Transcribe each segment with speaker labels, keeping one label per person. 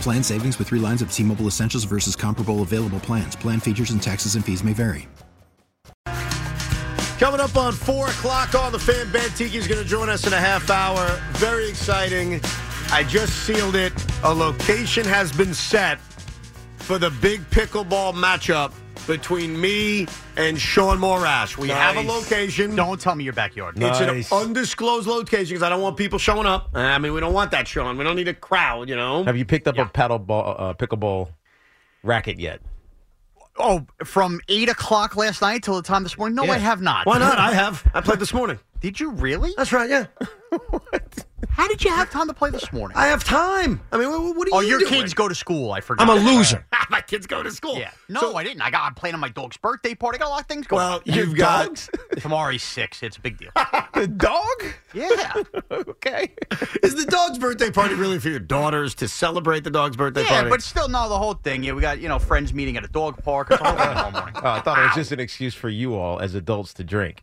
Speaker 1: Plan savings with three lines of T Mobile Essentials versus comparable available plans. Plan features and taxes and fees may vary.
Speaker 2: Coming up on 4 o'clock on the fan, Ben Tiki is going to join us in a half hour. Very exciting. I just sealed it. A location has been set for the big pickleball matchup between me and Sean Morash. We have a location.
Speaker 3: Don't tell me your backyard.
Speaker 2: It's
Speaker 4: Nice.
Speaker 2: an undisclosed location because I don't want people showing up. I mean, we don't want that, Sean. We don't need a crowd, you know.
Speaker 4: Have you picked up a paddle ball, uh, pickleball racket yet?
Speaker 3: Oh, from eight o'clock last night till the time this morning? No,
Speaker 4: Yeah.
Speaker 3: I have not.
Speaker 2: Why not? I have. I played this morning.
Speaker 3: Did you really?
Speaker 2: That's right. Yeah,
Speaker 3: How did you have time to play this morning?
Speaker 2: I have time. I mean, what, what are
Speaker 3: oh,
Speaker 2: you
Speaker 3: your
Speaker 2: doing?
Speaker 3: kids go to school. I forgot.
Speaker 2: I'm a loser. My kids go to school.
Speaker 3: Yeah. No,
Speaker 2: So-
Speaker 3: I didn't. I got. I'm playing on my dog's birthday party. I got a lot of things going.
Speaker 2: Well,
Speaker 3: on.
Speaker 2: you've got
Speaker 4: Dogs?
Speaker 3: tomorrow he's six. It's a big deal.
Speaker 4: the dog?
Speaker 3: Yeah.
Speaker 4: Okay.
Speaker 2: Is the dog's birthday party really for your daughters to celebrate the dog's birthday
Speaker 3: yeah,
Speaker 2: party?
Speaker 3: but still, no. The whole thing. Yeah, we got you know friends meeting at a dog park. It's a all morning.
Speaker 4: Oh, I thought it was just an excuse for you all as adults to drink.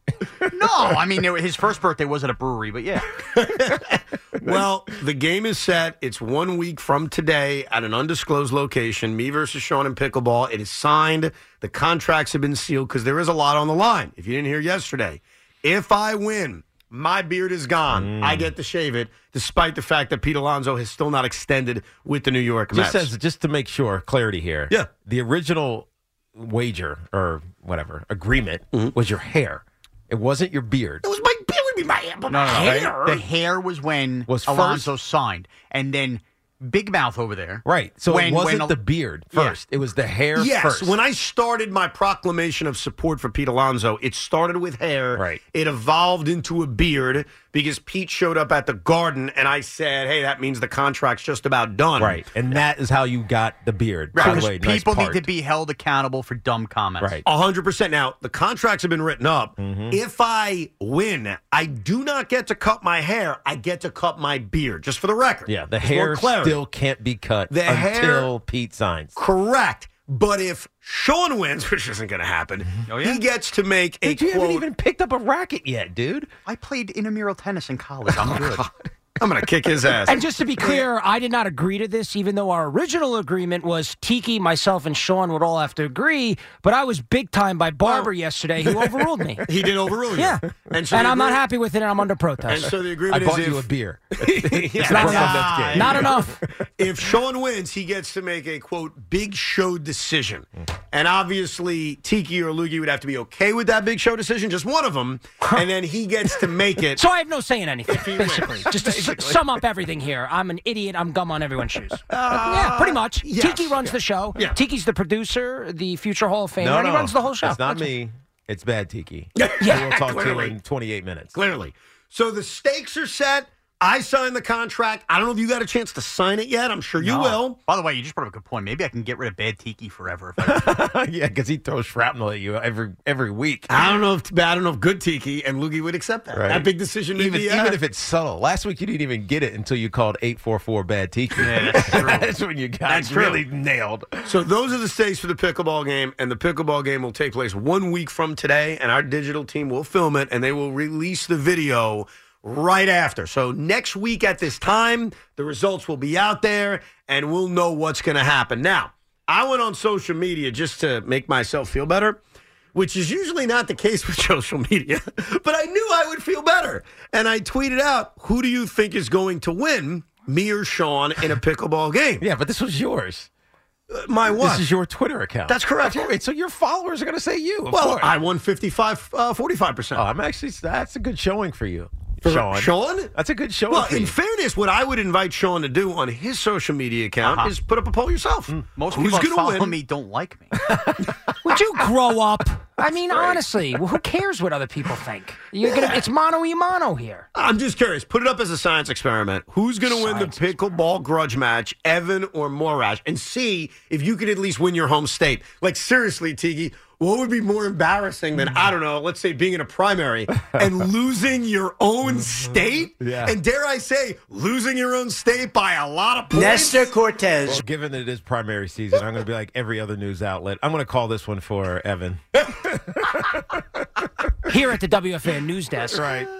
Speaker 3: No, I mean it- his first birthday was at a brewery, but yeah.
Speaker 2: Well, the game is set. It's one week from today at an undisclosed location. Me versus Sean in pickleball. It is signed. The contracts have been sealed because there is a lot on the line. If you didn't hear yesterday, if I win, my beard is gone. Mm. I get to shave it, despite the fact that Pete Alonso has still not extended with the New York Mets.
Speaker 4: Just as just to make sure clarity here.
Speaker 2: Yeah.
Speaker 4: The original wager or whatever agreement mm-hmm. was your hair. It wasn't your beard.
Speaker 2: it was my beard be my, but
Speaker 3: No,
Speaker 2: my
Speaker 3: no,
Speaker 2: hair.
Speaker 3: The hair was when
Speaker 4: Was
Speaker 3: Alonso signed, and then Big Mouth over there.
Speaker 4: Right. So
Speaker 3: When-
Speaker 4: it wasn't
Speaker 3: when-
Speaker 4: the beard
Speaker 3: Yeah.
Speaker 4: first. It was the hair
Speaker 2: Yes,
Speaker 4: first.
Speaker 2: when I started my proclamation of support for Pete Alonso, it started with hair.
Speaker 4: Right.
Speaker 2: It evolved into a beard because Pete showed up at the Garden, and I said, "Hey, that means the contract's just about done."
Speaker 4: right. And that is how you got the beard. By the way, nice
Speaker 3: people need to be held accountable for dumb comments.
Speaker 4: Right.
Speaker 2: A hundred percent. Now the contracts have been written up.
Speaker 4: Mm-hmm.
Speaker 2: If I win, I do not get to cut my hair. I get to cut my beard. Just for the record.
Speaker 4: Yeah, the
Speaker 2: Just
Speaker 4: hair still can't be cut
Speaker 2: The hair-
Speaker 4: until Pete signs.
Speaker 2: correct. But if Sean wins, which isn't going to happen, mm-hmm.
Speaker 3: Oh, yeah?
Speaker 2: he gets to make a
Speaker 4: Dude, you
Speaker 2: quote.
Speaker 4: haven't even picked up a racket yet, dude.
Speaker 3: I played intramural tennis in college. I'm good.
Speaker 2: I'm going to kick his ass.
Speaker 5: And just to be clear, I did not agree to this, even though our original agreement was Tiki, myself, and Sean would all have to agree. But I was big time by Barber yesterday, who overruled me.
Speaker 2: He did overrule you.
Speaker 5: Yeah.
Speaker 2: And,
Speaker 5: And,
Speaker 2: so the
Speaker 5: I'm not happy with it, and I'm under protest.
Speaker 2: And so the
Speaker 4: I
Speaker 2: agreement
Speaker 4: bought
Speaker 2: is
Speaker 4: you a beer.
Speaker 2: Yeah,
Speaker 5: not
Speaker 2: that's-
Speaker 5: enough. Not enough.
Speaker 2: if Sean wins, he gets to make a quote big show decision. Mm. And obviously, Tiki or Loogie would have to be okay with that big show decision, just one of them. and then he gets to make it.
Speaker 5: So I have no say in anything, basically. Just to s- sum up everything here, I'm an idiot. I'm gum on everyone's shoes. Uh, yeah, pretty much.
Speaker 2: yes.
Speaker 5: Tiki runs the show.
Speaker 2: Yeah.
Speaker 5: Tiki's the producer, the future Hall of Famer,
Speaker 4: No,
Speaker 5: and
Speaker 4: no.
Speaker 5: he runs the whole show.
Speaker 4: It's not
Speaker 5: That's-
Speaker 4: me. It's Bad Tiki.
Speaker 2: Yeah,
Speaker 4: we'll talk
Speaker 2: clearly.
Speaker 4: to in 28 minutes.
Speaker 2: Clearly. So the stakes are set. I signed the contract. I don't know if you got a chance to sign it yet. I'm sure you
Speaker 3: No.
Speaker 2: will.
Speaker 3: By the way, you just brought up a good point. Maybe I can get rid of bad tiki forever. If I,
Speaker 4: yeah, because he throws shrapnel at you every every week.
Speaker 2: I don't know if I don't know if good Tiki and Loogie would accept that.
Speaker 4: Right.
Speaker 2: That big decision.
Speaker 4: Even, even
Speaker 2: uh,
Speaker 4: if it's subtle. Last week you didn't even get it until you called 844 Bad Tiki.
Speaker 3: Yeah, that's true.
Speaker 4: That's when you got
Speaker 2: That's
Speaker 4: it
Speaker 2: true.
Speaker 4: really nailed.
Speaker 2: So those are the stakes for the pickleball game, and the pickleball game will take place one week from today, and our digital team will film it, and they will release the video right after. So next week at this time, the results will be out there, and we'll know what's going to happen. Now, I went on social media just to make myself feel better. Which is usually not the case with social media, but I knew I would feel better. And I tweeted out, Who do you think is going to win? me or Sean in a pickleball game.
Speaker 4: Yeah, but this was yours.
Speaker 2: My what?
Speaker 4: This is your Twitter account.
Speaker 2: That's correct.
Speaker 4: That's right. So your followers are going to say you.
Speaker 2: Well,
Speaker 4: course.
Speaker 2: I won 55, uh, 45%.
Speaker 4: Oh, I'm actually. That's a good showing for you, Sean.
Speaker 2: Sean?
Speaker 4: That's a good show.
Speaker 2: Well, in fairness, what I would invite Sean to do on his social media account
Speaker 3: Uh-huh.
Speaker 2: is put up a poll yourself.
Speaker 3: Most
Speaker 2: Who's
Speaker 3: people follow
Speaker 2: win?
Speaker 3: me don't like me.
Speaker 5: Would you grow up? I mean, honestly, well, who cares what other people think? You're gonna, it's mono y mono here.
Speaker 2: I'm just curious. Put it up as a science experiment. Who's going to win the pickleball grudge match, Evan or Morash? And see if you could at least win your home state. Like, seriously, Tiki, what would be more embarrassing than, I don't know, let's say being in a primary and losing your own mm-hmm. state?
Speaker 4: Yeah.
Speaker 2: And dare I say, losing your own state by a lot of points?
Speaker 6: Nestor Cortez.
Speaker 4: Well, given that it is primary season, I'm going to be like every other news outlet. I'm going to call this one for Evan.
Speaker 5: Here at the WFAN news desk.
Speaker 4: Right.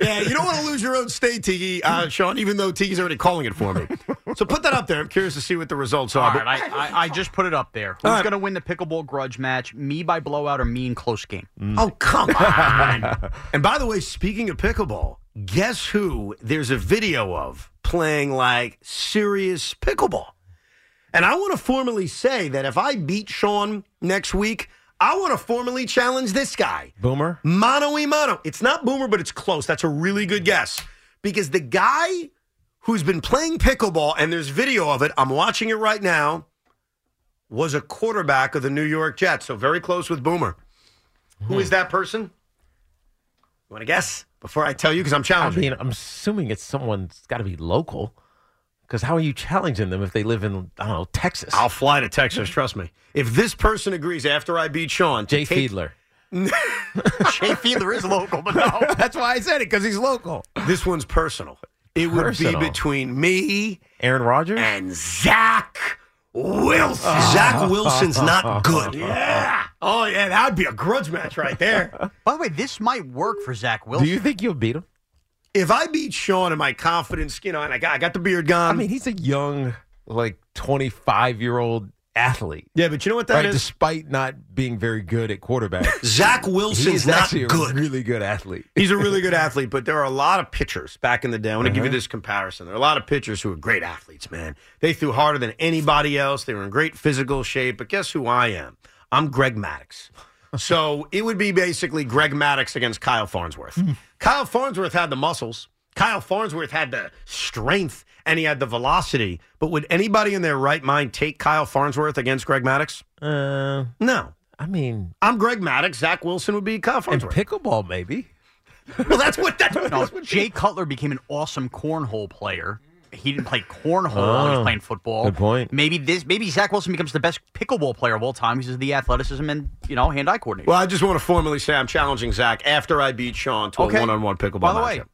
Speaker 2: Yeah, you don't want to lose your own state, Tiki, uh, Sean, even though Tiki's already calling it for me. So put that up there. I'm curious to see what the results are.
Speaker 3: All
Speaker 2: But-
Speaker 3: I, I, I just put it up there. Who's
Speaker 2: All right.
Speaker 3: going to win the pickleball grudge match? Me by blowout or me in close game?
Speaker 2: Oh, come on. and by the way, speaking of pickleball, guess who there's a video of playing like serious pickleball? And I want to formally say that if I beat Sean next week, I want to formally challenge this guy.
Speaker 4: Boomer.
Speaker 2: Mano y mano. It's not Boomer, but it's close. That's a really good guess. Because the guy who's been playing pickleball, and there's video of it, I'm watching it right now, was a quarterback of the New York Jets. So very close with Boomer. Who is hmm. that person? You want to guess before I tell you? Because I'm
Speaker 4: I
Speaker 2: challenging.
Speaker 4: mean, I'm assuming it's someone's got to be local. Because how are you challenging them if they live in I don't know Texas?
Speaker 2: I'll fly to Texas, trust me. If this person agrees after I beat Sean,
Speaker 4: Jay
Speaker 2: take-
Speaker 4: Fiedler.
Speaker 3: Jay Fiedler is local, but no.
Speaker 4: That's why I said it because he's local.
Speaker 2: this one's personal. It would
Speaker 4: Personal.
Speaker 2: be between me
Speaker 4: Aaron Rodgers.
Speaker 2: and Zach Wilson. Zach Wilson's not good. Yeah. Oh, yeah, that would be a grudge match right there.
Speaker 3: By the way, this might work for Zach Wilson.
Speaker 4: Do you think you'll beat him?
Speaker 2: If I beat Sean and my confidence, you know, and I got, I got the beard gone.
Speaker 4: I mean, he's a young, like 25 year old athlete.
Speaker 2: yeah, but you know what that
Speaker 4: right,
Speaker 2: is?
Speaker 4: despite not being very good at quarterback.
Speaker 2: Zach Wilson
Speaker 4: is
Speaker 2: not
Speaker 4: actually a
Speaker 2: good.
Speaker 4: really good athlete.
Speaker 2: He's a really good athlete, but there are a lot of pitchers back in the day. I want to give
Speaker 4: Uh-huh.
Speaker 2: you this comparison. There are a lot of pitchers who are great athletes, man. They threw harder than anybody else. They were in great physical shape. But guess who I am? I'm Greg Maddux. So it would be basically Greg Maddux against Kyle Farnsworth. Kyle Farnsworth had the muscles. Kyle Farnsworth had the strength and he had the velocity. But would anybody in their right mind take Kyle Farnsworth against Greg Maddux?
Speaker 4: Uh,
Speaker 2: No.
Speaker 4: I mean,
Speaker 2: I'm Greg Maddux. Zach Wilson would be Kyle
Speaker 4: in
Speaker 2: Farnsworth.
Speaker 4: pickleball, maybe.
Speaker 2: well, that's what that's what,
Speaker 3: No,
Speaker 2: that's what
Speaker 3: Jay Cutler became an awesome cornhole player. He didn't play cornhole while he
Speaker 4: Oh,
Speaker 3: was playing football.
Speaker 4: good point.
Speaker 3: Maybe this. Maybe Zach Wilson becomes the best pickleball player of all time because of the athleticism and you know hand-eye coordination.
Speaker 2: Well, I just want to formally say I'm challenging Zach after I beat Sean to
Speaker 3: Okay.
Speaker 2: a one-on-one pickleball
Speaker 3: By the way,
Speaker 2: matchup.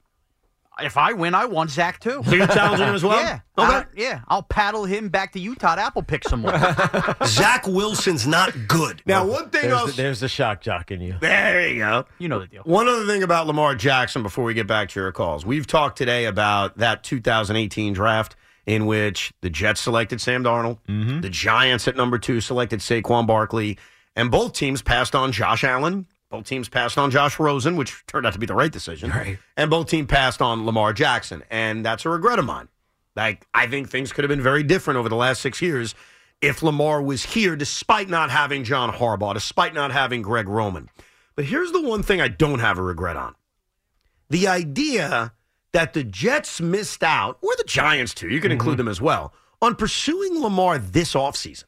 Speaker 3: If I win, I want Zach too.
Speaker 2: So you're challenging him as well?
Speaker 3: Yeah.
Speaker 2: Okay.
Speaker 3: I- yeah. I'll paddle him back to Utah to apple pick some more.
Speaker 6: Zach Wilson's not good.
Speaker 2: Now, one thing
Speaker 4: There's,
Speaker 2: else.
Speaker 4: the, there's the shock jock in you.
Speaker 2: there you go.
Speaker 3: you know the deal.
Speaker 2: One other thing about Lamar Jackson before we get back to your calls. We've talked today about that 2018 draft in which the Jets selected Sam Darnold, mm-hmm. the Giants at number two selected Saquon Barkley, and both teams passed on Josh Allen. Both teams passed on Josh Rosen, which turned out to be the right decision.
Speaker 4: Right.
Speaker 2: And both teams passed on Lamar Jackson. And that's a regret of mine. Like, I think things could have been very different over the last six years if Lamar was here, despite not having John Harbaugh, despite not having Greg Roman. But here's the one thing I don't have a regret on the idea that the Jets missed out, or the Giants too, you can include mm-hmm. them as well, on pursuing Lamar this offseason.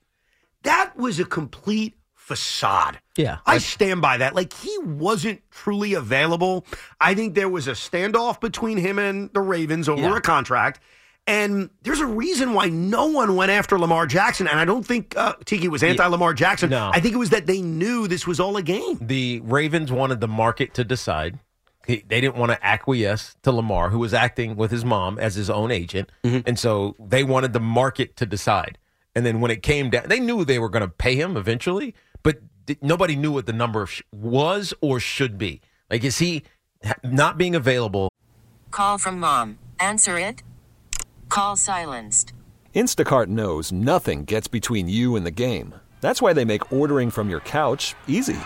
Speaker 2: That was a complete facade.
Speaker 4: Yeah.
Speaker 2: I stand by that. Like he wasn't truly available. I think there was a standoff between him and the Ravens over
Speaker 4: Yeah.
Speaker 2: a contract. And there's a reason why no one went after Lamar Jackson. And I don't think uh, Tiki was anti Lamar Jackson.
Speaker 4: No.
Speaker 2: I think it was that they knew this was all a game.
Speaker 4: The Ravens wanted the market to decide. He- They didn't want to acquiesce to Lamar, who was acting with his mom as his own agent. And so they wanted the market to decide. And then when it came down, they knew they were going to pay him eventually, but th- nobody knew what the number sh- was or should be. Like, is he ha- not being available?
Speaker 7: Call from mom. Answer it. Call silenced.
Speaker 8: Instacart knows nothing gets between you and the game. That's why they make ordering from your couch easy.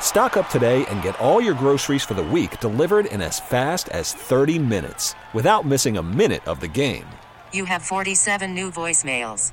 Speaker 8: Stock up today and get all your groceries for the week delivered in as fast as 30 minutes without missing a minute of the game.
Speaker 7: You have 47 new voicemails.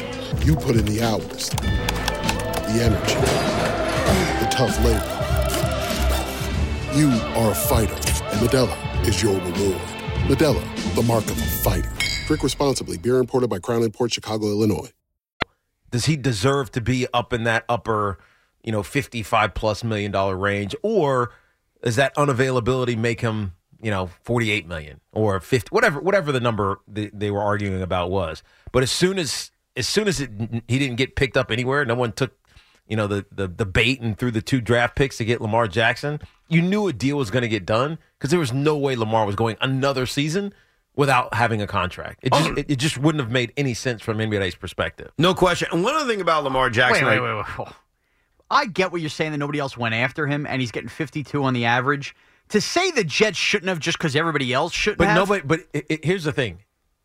Speaker 9: You put in the hours, the energy, the tough labor. You are a fighter, and Modelo is your reward. Modelo, the mark of a fighter. Drink responsibly. Beer imported by Crown Imports Chicago, Illinois.
Speaker 4: Does he deserve to be up in that upper, you know, 55 plus million dollar range? Or does that unavailability make him, you know, 48 million or 50, whatever, whatever the number they, they were arguing about was. But as soon as, as soon as it, he didn't get picked up anywhere, no one took, you know, the, the, the bait and threw the two draft picks to get Lamar Jackson. You knew a deal was going to get done because there was no way Lamar was going another season without having a contract. It just, it, it just wouldn't have made any sense from anybody's perspective.
Speaker 2: No question. And one other thing about Lamar Jackson,
Speaker 3: Wait, wait, wait, wait. I get what you're saying that nobody else went after him, and he's getting 52 on the average. To say the Jets shouldn't have just because everybody else shouldn't
Speaker 4: But
Speaker 3: have.
Speaker 4: nobody. But it, it- here's the thing: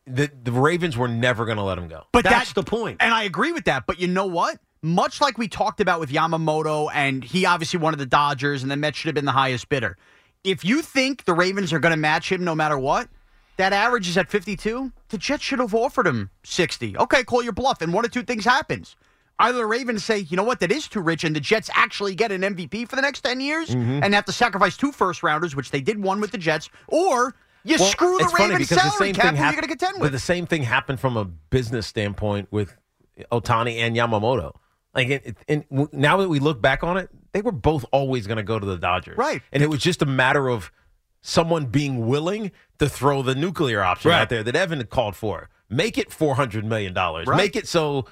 Speaker 4: the the Ravens were never going to let him go.
Speaker 3: But
Speaker 2: that's
Speaker 3: that-
Speaker 2: the point.
Speaker 3: And I agree with that. But you know what? Much like we talked about with Yamamoto, and he obviously wanted the Dodgers, and the Mets should have been the highest bidder. If you think the Ravens are going to match him no matter what, that average is at 52. The Jets should have offered him 60. Okay, call your bluff. And one of two things happens. Either the Ravens say, you know what, that is too rich, and the Jets actually get an MVP for the next 10 years
Speaker 4: Mhm.
Speaker 3: and have to sacrifice two first rounders, which they did one with the Jets, or you
Speaker 4: Well,
Speaker 3: screw the
Speaker 4: it's funny
Speaker 3: Ravens
Speaker 4: the
Speaker 3: salary
Speaker 4: same
Speaker 3: cap
Speaker 4: thing
Speaker 3: who you're
Speaker 4: hap-
Speaker 3: going to contend
Speaker 4: But
Speaker 3: with.
Speaker 4: the same thing happened from a business standpoint with Ohtani and Yamamoto. Like, it, it, and now that we look back on it, they were both always going to go to the Dodgers,
Speaker 3: Right.
Speaker 4: And it was just a matter of someone being willing to throw the nuclear option
Speaker 2: Right.
Speaker 4: out there that Evan had called for. Make it four hundred million dollars.
Speaker 3: Right.
Speaker 4: Make it so,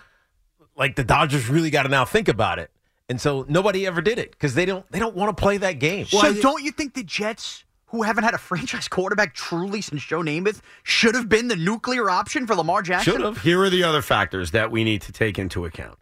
Speaker 4: like the Dodgers really got to now think about it. And so nobody ever did it because they don't they don't want to play that game.
Speaker 3: so don't you think the Jets, who haven't had a franchise quarterback truly since Joe Namath, should have been the nuclear option for Lamar Jackson? Should have.
Speaker 2: Here are the other factors that we need to take into account.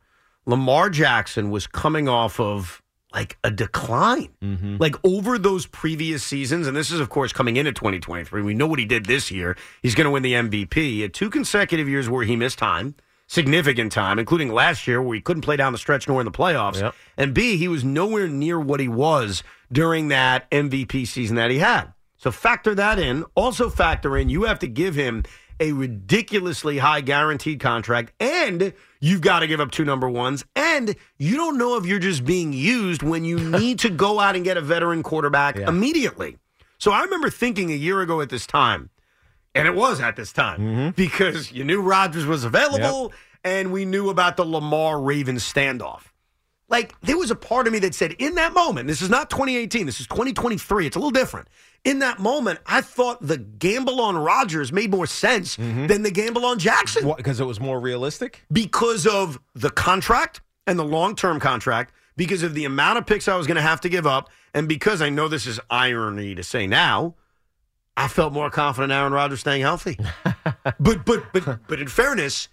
Speaker 2: Lamar Jackson was coming off of like a decline. Mm-hmm. Like over those previous seasons, and this is, of course, coming into 2023. We know what he did this year. He's going to win the MVP. He had two consecutive years where he missed time, significant time, including last year where he couldn't play down the stretch nor in the playoffs.
Speaker 4: Yep.
Speaker 2: And B, he was nowhere near what he was during that MVP season that he had. So factor that in. Also factor in you have to give him a ridiculously high guaranteed contract and you've got to give up two number ones and you don't know if you're just being used when you need to go out and get a veteran quarterback immediately. So I remember thinking a year ago at this time, and it was at this time mm-hmm. because you knew Rodgers was available and we knew about the Lamar Ravens standoff. Like there was a part of me that said, in that moment, this is not 2018, this is 2023. It's a little different. In that moment, I thought the gamble on Rodgers made more sense mm-hmm. than the gamble on Jackson
Speaker 4: because it was more realistic.
Speaker 2: because of the contract and the long term contract, because of the amount of picks I was going to have to give up, and because I know this is irony to say now, I felt more confident Aaron Rodgers staying healthy. but but but but in fairness,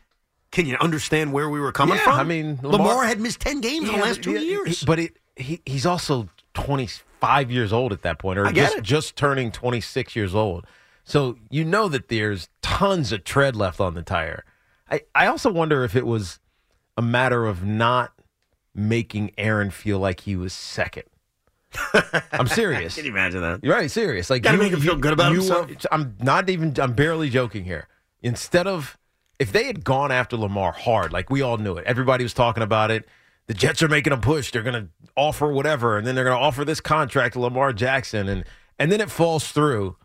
Speaker 2: can you understand where we were coming
Speaker 4: Yeah,
Speaker 2: from?
Speaker 4: I mean,
Speaker 2: Lamar,
Speaker 4: Lamar-
Speaker 2: had missed ten games in the last two
Speaker 4: yeah,
Speaker 2: years.
Speaker 4: but it, he he's also 25 years old at that point, or just,
Speaker 2: it.
Speaker 4: just turning 26 years old. So you know that there's tons of tread left on the tire. I, I also wonder if it was a matter of not making Aaron feel like he was second. I'm serious.
Speaker 2: Can you imagine that?
Speaker 4: You're right, serious. Like
Speaker 2: Gotta
Speaker 4: you-
Speaker 2: make him feel good about
Speaker 4: you
Speaker 2: himself.
Speaker 4: I'm not even. I'm barely joking here. Instead of if they had gone after Lamar hard, like we all knew it, everybody was talking about it. The Jets are making a push. They're going to offer whatever, and then they're going to offer this contract to Lamar Jackson, and and then it falls through,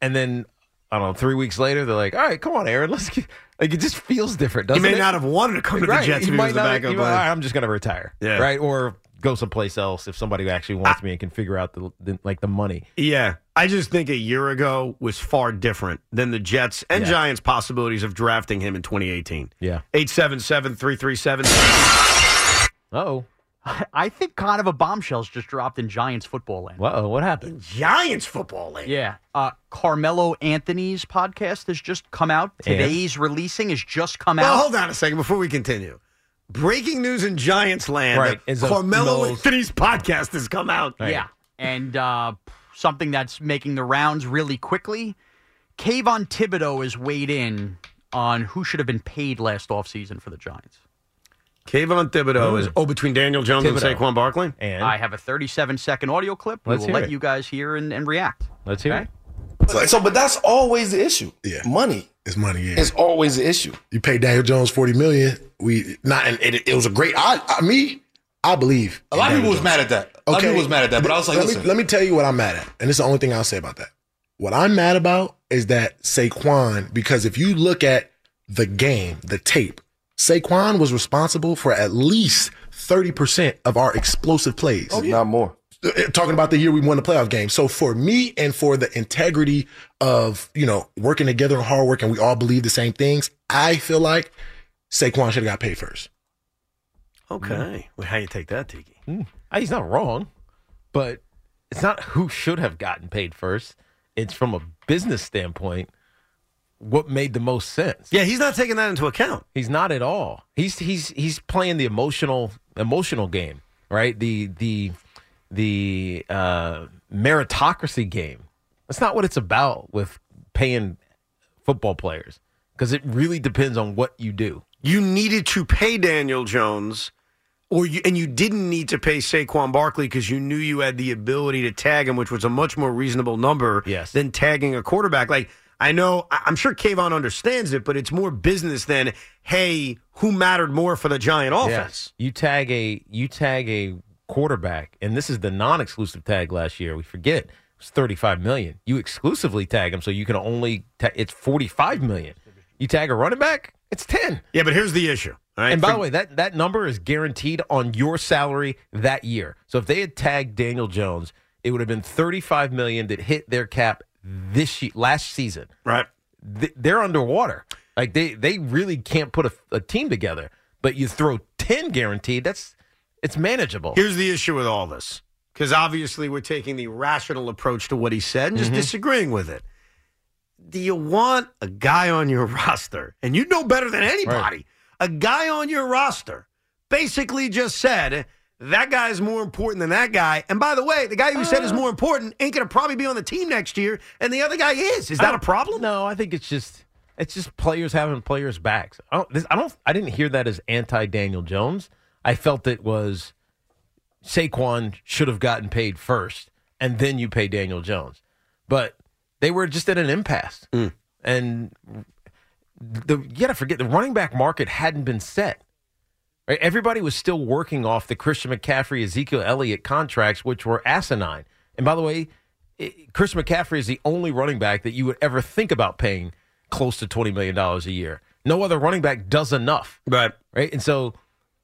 Speaker 4: and then I don't know. Three weeks later, they're like, "All right, come on, Aaron, let's get, Like it just feels different. Doesn't it?"
Speaker 2: he may
Speaker 4: it?
Speaker 2: not have wanted to come to the
Speaker 4: Right,
Speaker 2: Jets if he
Speaker 4: might
Speaker 2: was the
Speaker 4: not-
Speaker 2: backup
Speaker 4: he might-
Speaker 2: plan.
Speaker 4: "All right, I'm just going to retire.
Speaker 2: Yeah.
Speaker 4: Right. Or go someplace else if somebody actually wants me and can figure out the, the like the money.
Speaker 2: Yeah. I just think a year ago was far different than the Jets and
Speaker 4: Yeah.
Speaker 2: Giants' possibilities of drafting him in 2018.
Speaker 4: Yeah.
Speaker 2: 877 337.
Speaker 4: Oh.
Speaker 3: I think kind of a bombshell's just dropped in Giants football land.
Speaker 4: Whoa, what happened?
Speaker 2: In Giants football land.
Speaker 3: Yeah. Uh, Carmelo Anthony's podcast has just come out.
Speaker 2: And?
Speaker 3: Today's releasing has just come
Speaker 2: Well,
Speaker 3: out.
Speaker 2: hold on a second before we continue. Breaking news in Giants land.
Speaker 3: Right,
Speaker 2: that
Speaker 3: is a-
Speaker 2: Carmelo
Speaker 3: Melo's-
Speaker 2: Anthony's podcast has come out.
Speaker 3: Yeah. And uh, something that's making the rounds really quickly. Kayvon Thibodeaux is weighed in on who should have been paid last offseason for the Giants.
Speaker 2: Kayvon Thibodeaux is oh between Daniel Jones
Speaker 3: Thibodeaux.
Speaker 2: and Saquon Barkley.
Speaker 4: And
Speaker 3: I have a 37 second audio clip. We
Speaker 4: Let's
Speaker 3: will
Speaker 4: hear
Speaker 3: let
Speaker 4: it.
Speaker 3: you guys hear and, and react.
Speaker 4: Let's hear
Speaker 3: Okay?
Speaker 4: it.
Speaker 10: So, but that's always the issue. Yeah, money.
Speaker 11: It's money. Yeah,
Speaker 10: It's always the issue.
Speaker 11: you pay Daniel Jones forty million. We not, and it, it was a great. I, I me, I believe.
Speaker 10: A lot of people
Speaker 11: Daniel
Speaker 10: was mad at that. A lot of people was mad at that, but I was like,
Speaker 11: let
Speaker 10: listen.
Speaker 11: me let me tell you what I'm mad at, and it's the only thing I'll say about that. What I'm mad about is that Saquon, because if you look at the game, the tape, Saquon was responsible for at least thirty percent of our explosive plays.
Speaker 10: Oh, yeah. Not more.
Speaker 11: Uh, talking about the year we won the playoff game. So for me and for the integrity of, you know, working together and hard work and we all believe the same things, I feel like Saquon should have got paid first.
Speaker 2: Okay. Well, how you take that, Tiki?
Speaker 4: Mm. He's not wrong, but it's not who should have gotten paid first. It's from a business standpoint, what made the most sense.
Speaker 2: Yeah, he's not taking that into account.
Speaker 4: He's not at all. He's he's he's playing the emotional emotional game, right? The the the uh, meritocracy game. That's not what it's about with paying football players because it really depends on what you do.
Speaker 2: You needed to pay Daniel Jones, or you, and you didn't need to pay Saquon Barkley because you knew you had the ability to tag him, which was a much more reasonable number
Speaker 4: Yes.
Speaker 2: than tagging a quarterback. Like I know, I'm sure Kayvon understands it, but it's more business than hey, who mattered more for the Giant offense?
Speaker 4: Yes. You tag a you tag a quarterback, and this is the non-exclusive tag last year. We forget it was 35 million. You exclusively tag him, so you can only ta- it's 45 million. You tag a running back, it's 10.
Speaker 2: Yeah, but here's the issue. Right?
Speaker 4: And by
Speaker 2: For-
Speaker 4: the way, that that number is guaranteed on your salary that year. So if they had tagged Daniel Jones, it would have been 35 million that hit their cap this ye- last season.
Speaker 2: Right.
Speaker 4: Th- They're underwater. Like they they really can't put a, a team together. But you throw 10 guaranteed, that's it's manageable.
Speaker 2: Here's the issue with all this. Because obviously we're taking the rational approach to what he said and just
Speaker 4: Mhm.
Speaker 2: disagreeing with it. Do you want a guy on your roster, and you know better than anybody, a guy on your roster basically just said, that guy is more important than that guy. And by the way, the guy who said is more important ain't going to probably be on the team next year, and the other guy is. Is that a problem?
Speaker 4: No, I think it's just it's just players having players' backs. I don't, this, I don't. I didn't hear that as anti Daniel Jones. I felt it was Saquon should have gotten paid first, and then you pay Daniel Jones. But they were just at an impasse, mm. and the you got to forget the running back market hadn't been set. Right? Everybody was still working off the Christian McCaffrey, Ezekiel Elliott contracts, which were asinine. And by the way, it, Chris McCaffrey is the only running back that you would ever think about paying close to twenty million dollars a year. No other running back does enough.
Speaker 2: Right.
Speaker 4: Right. And so,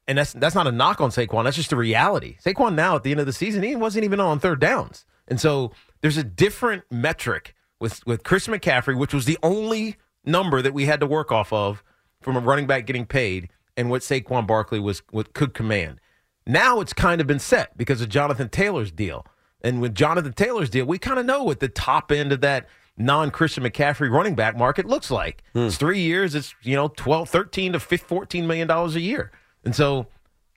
Speaker 4: and that's that's not a knock on Saquon. That's just the reality. Saquon now at the end of the season, he wasn't even on third downs. And so there's a different metric with with Chris McCaffrey, which was the only number that we had to work off of from a running back getting paid, and what Saquon Barkley was what could command. Now it's kind of been set because of Jonathan Taylor's deal. And with Jonathan Taylor's deal, we kind of know what the top end of that non Christian McCaffrey running back market looks like. Hmm. It's three years, it's, you know, 12, 13 to 15, 14 million dollars a year. And so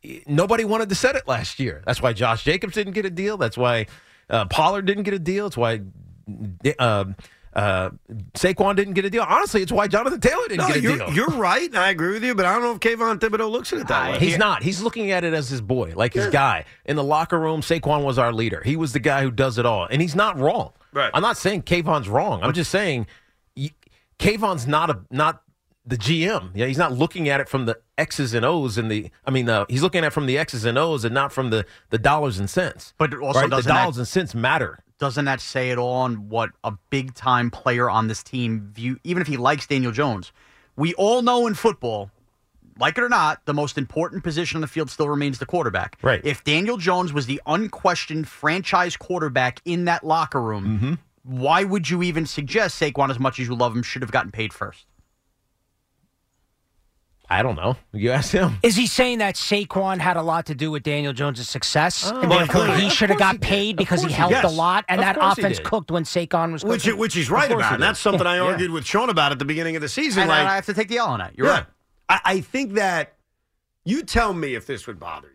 Speaker 4: eh, nobody wanted to set it last year. That's why Josh Jacobs didn't get a deal. That's why uh, Pollard didn't get a deal. It's why uh, uh, Saquon didn't get a deal. Honestly, it's why Jonathan Taylor didn't
Speaker 2: No,
Speaker 4: get a
Speaker 2: you're,
Speaker 4: deal.
Speaker 2: you're right, and I agree with you, but I don't know if Kayvon Thibodeaux looks at it that way.
Speaker 4: He's not. He's looking at it as his boy, like his guy. In the locker room, Saquon was our leader. He was the guy who does it all. And he's not wrong.
Speaker 2: Right.
Speaker 4: I'm not saying Kayvon's wrong. I'm just saying y- Kayvon's not a not the GM. Yeah, he's not looking at it from the X's and O's and the I mean uh, he's looking at it from the X's and O's and not from the the dollars and cents.
Speaker 3: But also
Speaker 4: right? the
Speaker 3: doesn't that-
Speaker 4: dollars and cents matter.
Speaker 3: Doesn't that say it all on what a big time player on this team view? Even if he likes Daniel Jones, We all know in football, like it or not, the most important position on the field still remains the quarterback.
Speaker 4: Right.
Speaker 3: If Daniel Jones was the unquestioned franchise quarterback in that locker room,
Speaker 4: Mm-hmm.
Speaker 3: why would you even suggest Saquon, as much as you love him, should have gotten paid first?
Speaker 4: I don't know. You ask him.
Speaker 5: Is he saying that Saquon had a lot to do with Daniel Jones' success,
Speaker 4: Oh,
Speaker 5: and
Speaker 4: well,
Speaker 5: therefore
Speaker 4: clearly.
Speaker 5: he should have got
Speaker 4: he
Speaker 5: paid because he helped
Speaker 4: did.
Speaker 5: a lot, and
Speaker 4: Of
Speaker 5: that offense cooked when Saquon was
Speaker 2: Which,
Speaker 5: cooking?
Speaker 2: which he's right about.
Speaker 4: he
Speaker 2: And that's something I
Speaker 3: Yeah.
Speaker 2: argued with Sean about at the beginning of the season.
Speaker 3: And
Speaker 2: like,
Speaker 3: I have to take the L on that. You're
Speaker 2: yeah.
Speaker 3: right.
Speaker 2: I, I think that you tell me if this would bother you.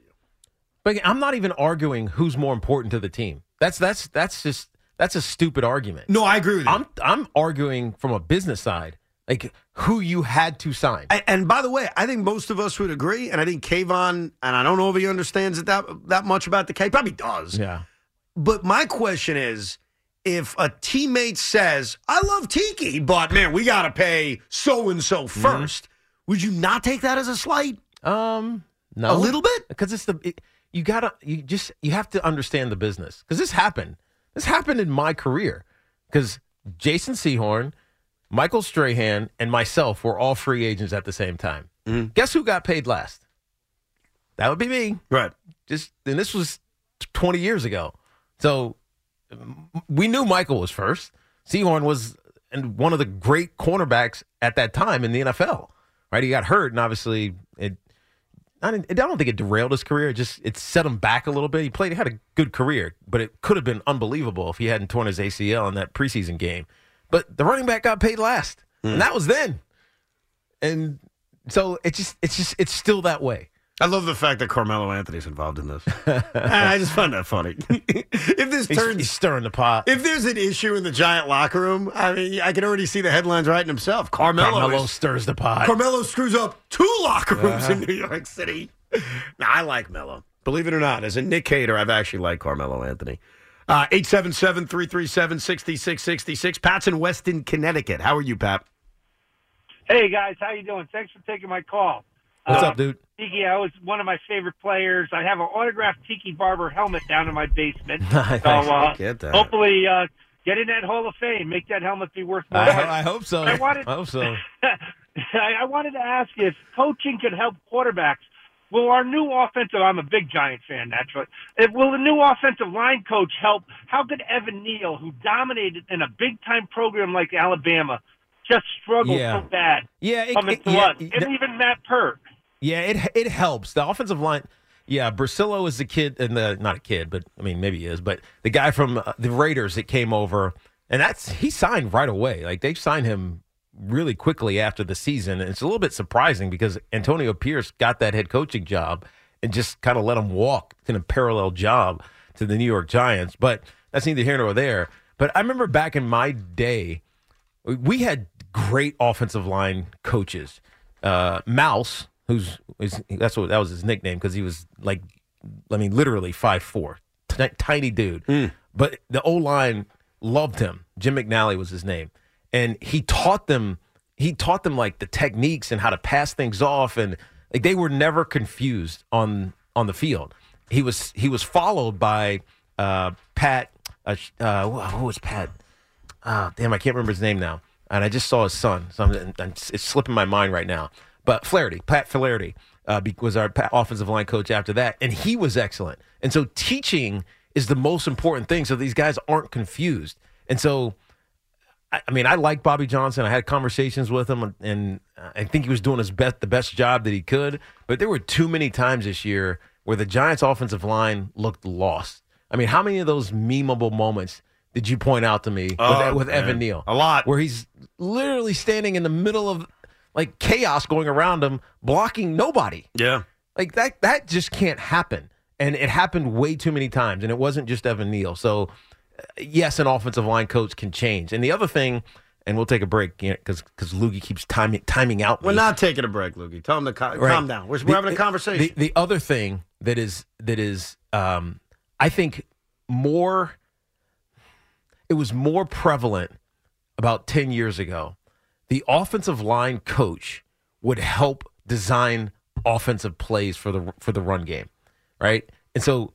Speaker 4: But I'm not even arguing who's more important to the team. That's that's that's just that's a stupid argument.
Speaker 2: No, I agree with you.
Speaker 4: I'm I'm arguing from a business side, like who you had to sign.
Speaker 2: And, and by the way, I think most of us would agree, and I think Kayvon, and I don't know if he understands it that that much about the K. Probably does.
Speaker 4: Yeah.
Speaker 2: But my question is, if a teammate says, "I love Tiki, but man, we got to pay so and so
Speaker 4: Mm-hmm.
Speaker 2: first, would you not take that as a slight?
Speaker 4: Um, no,
Speaker 2: A little bit?
Speaker 4: because it's the it, you gotta you just you have to understand the business because this happened. This happened in my career because Jason Sehorn, Michael Strahan, and myself were all free agents at the same time.
Speaker 2: Mm-hmm.
Speaker 4: Guess who got paid last? That would be me.
Speaker 2: Right.
Speaker 4: Just and this was 20 years ago. So we knew Michael was first. Sehorn was and one of the great cornerbacks at that time in the NFL. Right? He got hurt and obviously it I, didn't, I don't think it derailed his career. It just it set him back a little bit. He played, he had a good career, but it could have been unbelievable if he hadn't torn his ACL in that preseason game. But the running back got paid last, and that was then. And so it's just it's just it's still that way.
Speaker 2: I love the fact that Carmelo Anthony's involved in this. I just find that funny. if this
Speaker 4: He's,
Speaker 2: turns
Speaker 4: he's stirring the pot.
Speaker 2: If there's an issue in the giant locker room, I mean, I can already see the headlines writing himself. Carmelo,
Speaker 4: Carmelo
Speaker 2: is-
Speaker 4: stirs the pot.
Speaker 2: Carmelo screws up two locker rooms in
Speaker 4: Uh-huh.
Speaker 2: New York City. Now, I like Melo. Believe it or not, as a Knick hater, I've actually liked Carmelo Anthony. Uh, 877 337 6666. Pat's in Weston, Connecticut. How are you, Pat?
Speaker 12: Hey guys, how you doing? Thanks for taking my call.
Speaker 4: What's
Speaker 12: Uh,
Speaker 4: up, dude?
Speaker 12: Tiki, I was one of my favorite players. I have an autographed Tiki Barber helmet down in my basement.
Speaker 4: Nice.
Speaker 12: So uh,
Speaker 4: Get that.
Speaker 12: hopefully, uh, get in that Hall of Fame. Make that helmet be worth more. money.
Speaker 4: I, I hope so.
Speaker 12: I wanted-
Speaker 4: I hope so.
Speaker 12: I, I wanted to ask if coaching could help quarterbacks. Will our new offensive? I'm a big Giant fan, naturally. If, will the new offensive line coach help? How could Evan Neal, who dominated in a big time program like Alabama, just struggle
Speaker 4: Yeah.
Speaker 12: so bad?
Speaker 4: Yeah, it-
Speaker 12: coming
Speaker 4: it-
Speaker 12: to
Speaker 4: yeah,
Speaker 12: us, and even Matt Peart.
Speaker 4: Yeah, it it helps. The offensive line. Yeah, Bricillo is the kid, and the not a kid, but I mean maybe he is, but the guy from uh, the Raiders that came over, and that's he signed right away. Like they signed him really quickly after the season, and it's a little bit surprising because Antonio Pierce got that head coaching job and just kind of let him walk in a parallel job to the New York Giants. But that's neither here nor there. But I remember back in my day, we had great offensive line coaches. Uh, Mouse, who's is, that's what that was his nickname because he was like, I mean, literally five four, t- tiny dude. But the O line loved him. Jim McNally was his name, and he taught them. He taught them like the techniques and how to pass things off, and like they were never confused on on the field. He was he was followed by uh, Pat. Uh, uh, who was Pat? Ah, damn, I can't remember his name now. And I just saw his son. So I'm, I'm- it's slipping my mind right now. But Flaherty, Pat Flaherty, uh, was our offensive line coach after that, and he was excellent. And so teaching is the most important thing, so these guys aren't confused. And so, I, mean, I like Bobby Johnson. I had conversations with him, and I think he was doing his best, the best job that he could. But there were too many times this year where the Giants' offensive line looked lost. I mean, how many of those memeable moments did you point out to me with,
Speaker 2: Oh,
Speaker 4: with Evan. Neal?
Speaker 2: A lot.
Speaker 4: Where he's literally standing in the middle of like chaos going around him, blocking nobody.
Speaker 2: Yeah.
Speaker 4: Like that that just can't happen. And it happened way too many times. And it wasn't just Evan Neal. So yes, an offensive line coach can change. And the other thing, and we'll take a break because because Loogie keeps timing timing out.
Speaker 2: We're not taking a break, Loogie. Tell him to ca-
Speaker 4: Right.
Speaker 2: calm down. We're, we're having a conversation.
Speaker 4: The, the other thing that is that is, um, I think more. It was more prevalent about ten years ago. The offensive line coach would help design offensive plays for the for the run game, right? And so,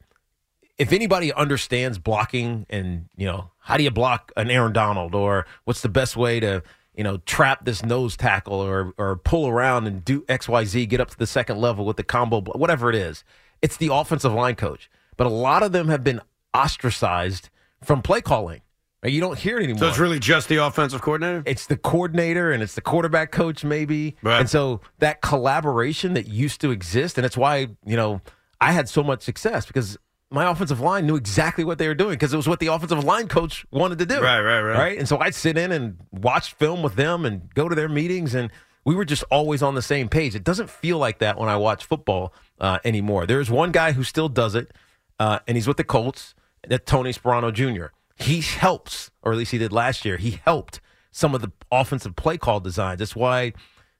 Speaker 4: if anybody understands blocking and you know how do you block an Aaron Donald or what's the best way to you know, trap this nose tackle or or pull around and do X Y Z, get up to the second level with the combo, whatever it is. It's the offensive line coach, but a lot of them have been ostracized from play calling. You don't hear it anymore.
Speaker 2: So it's really just the offensive coordinator?
Speaker 4: It's the coordinator and it's the quarterback coach, maybe.
Speaker 2: Right.
Speaker 4: And so that collaboration that used to exist, and it's why, you know, I had so much success because my offensive line knew exactly what they were doing because it was what the offensive line coach wanted to do.
Speaker 2: Right, right, right.
Speaker 4: Right. And so I'd sit in and watch film with them and go to their meetings, and we were just always on the same page. It doesn't feel like that when I watch football uh, anymore. There's one guy who still does it, uh, and he's with the Colts, that's Tony Sparano Jr. He helps, or at least he did last year, he helped some of the offensive play call designs. That's why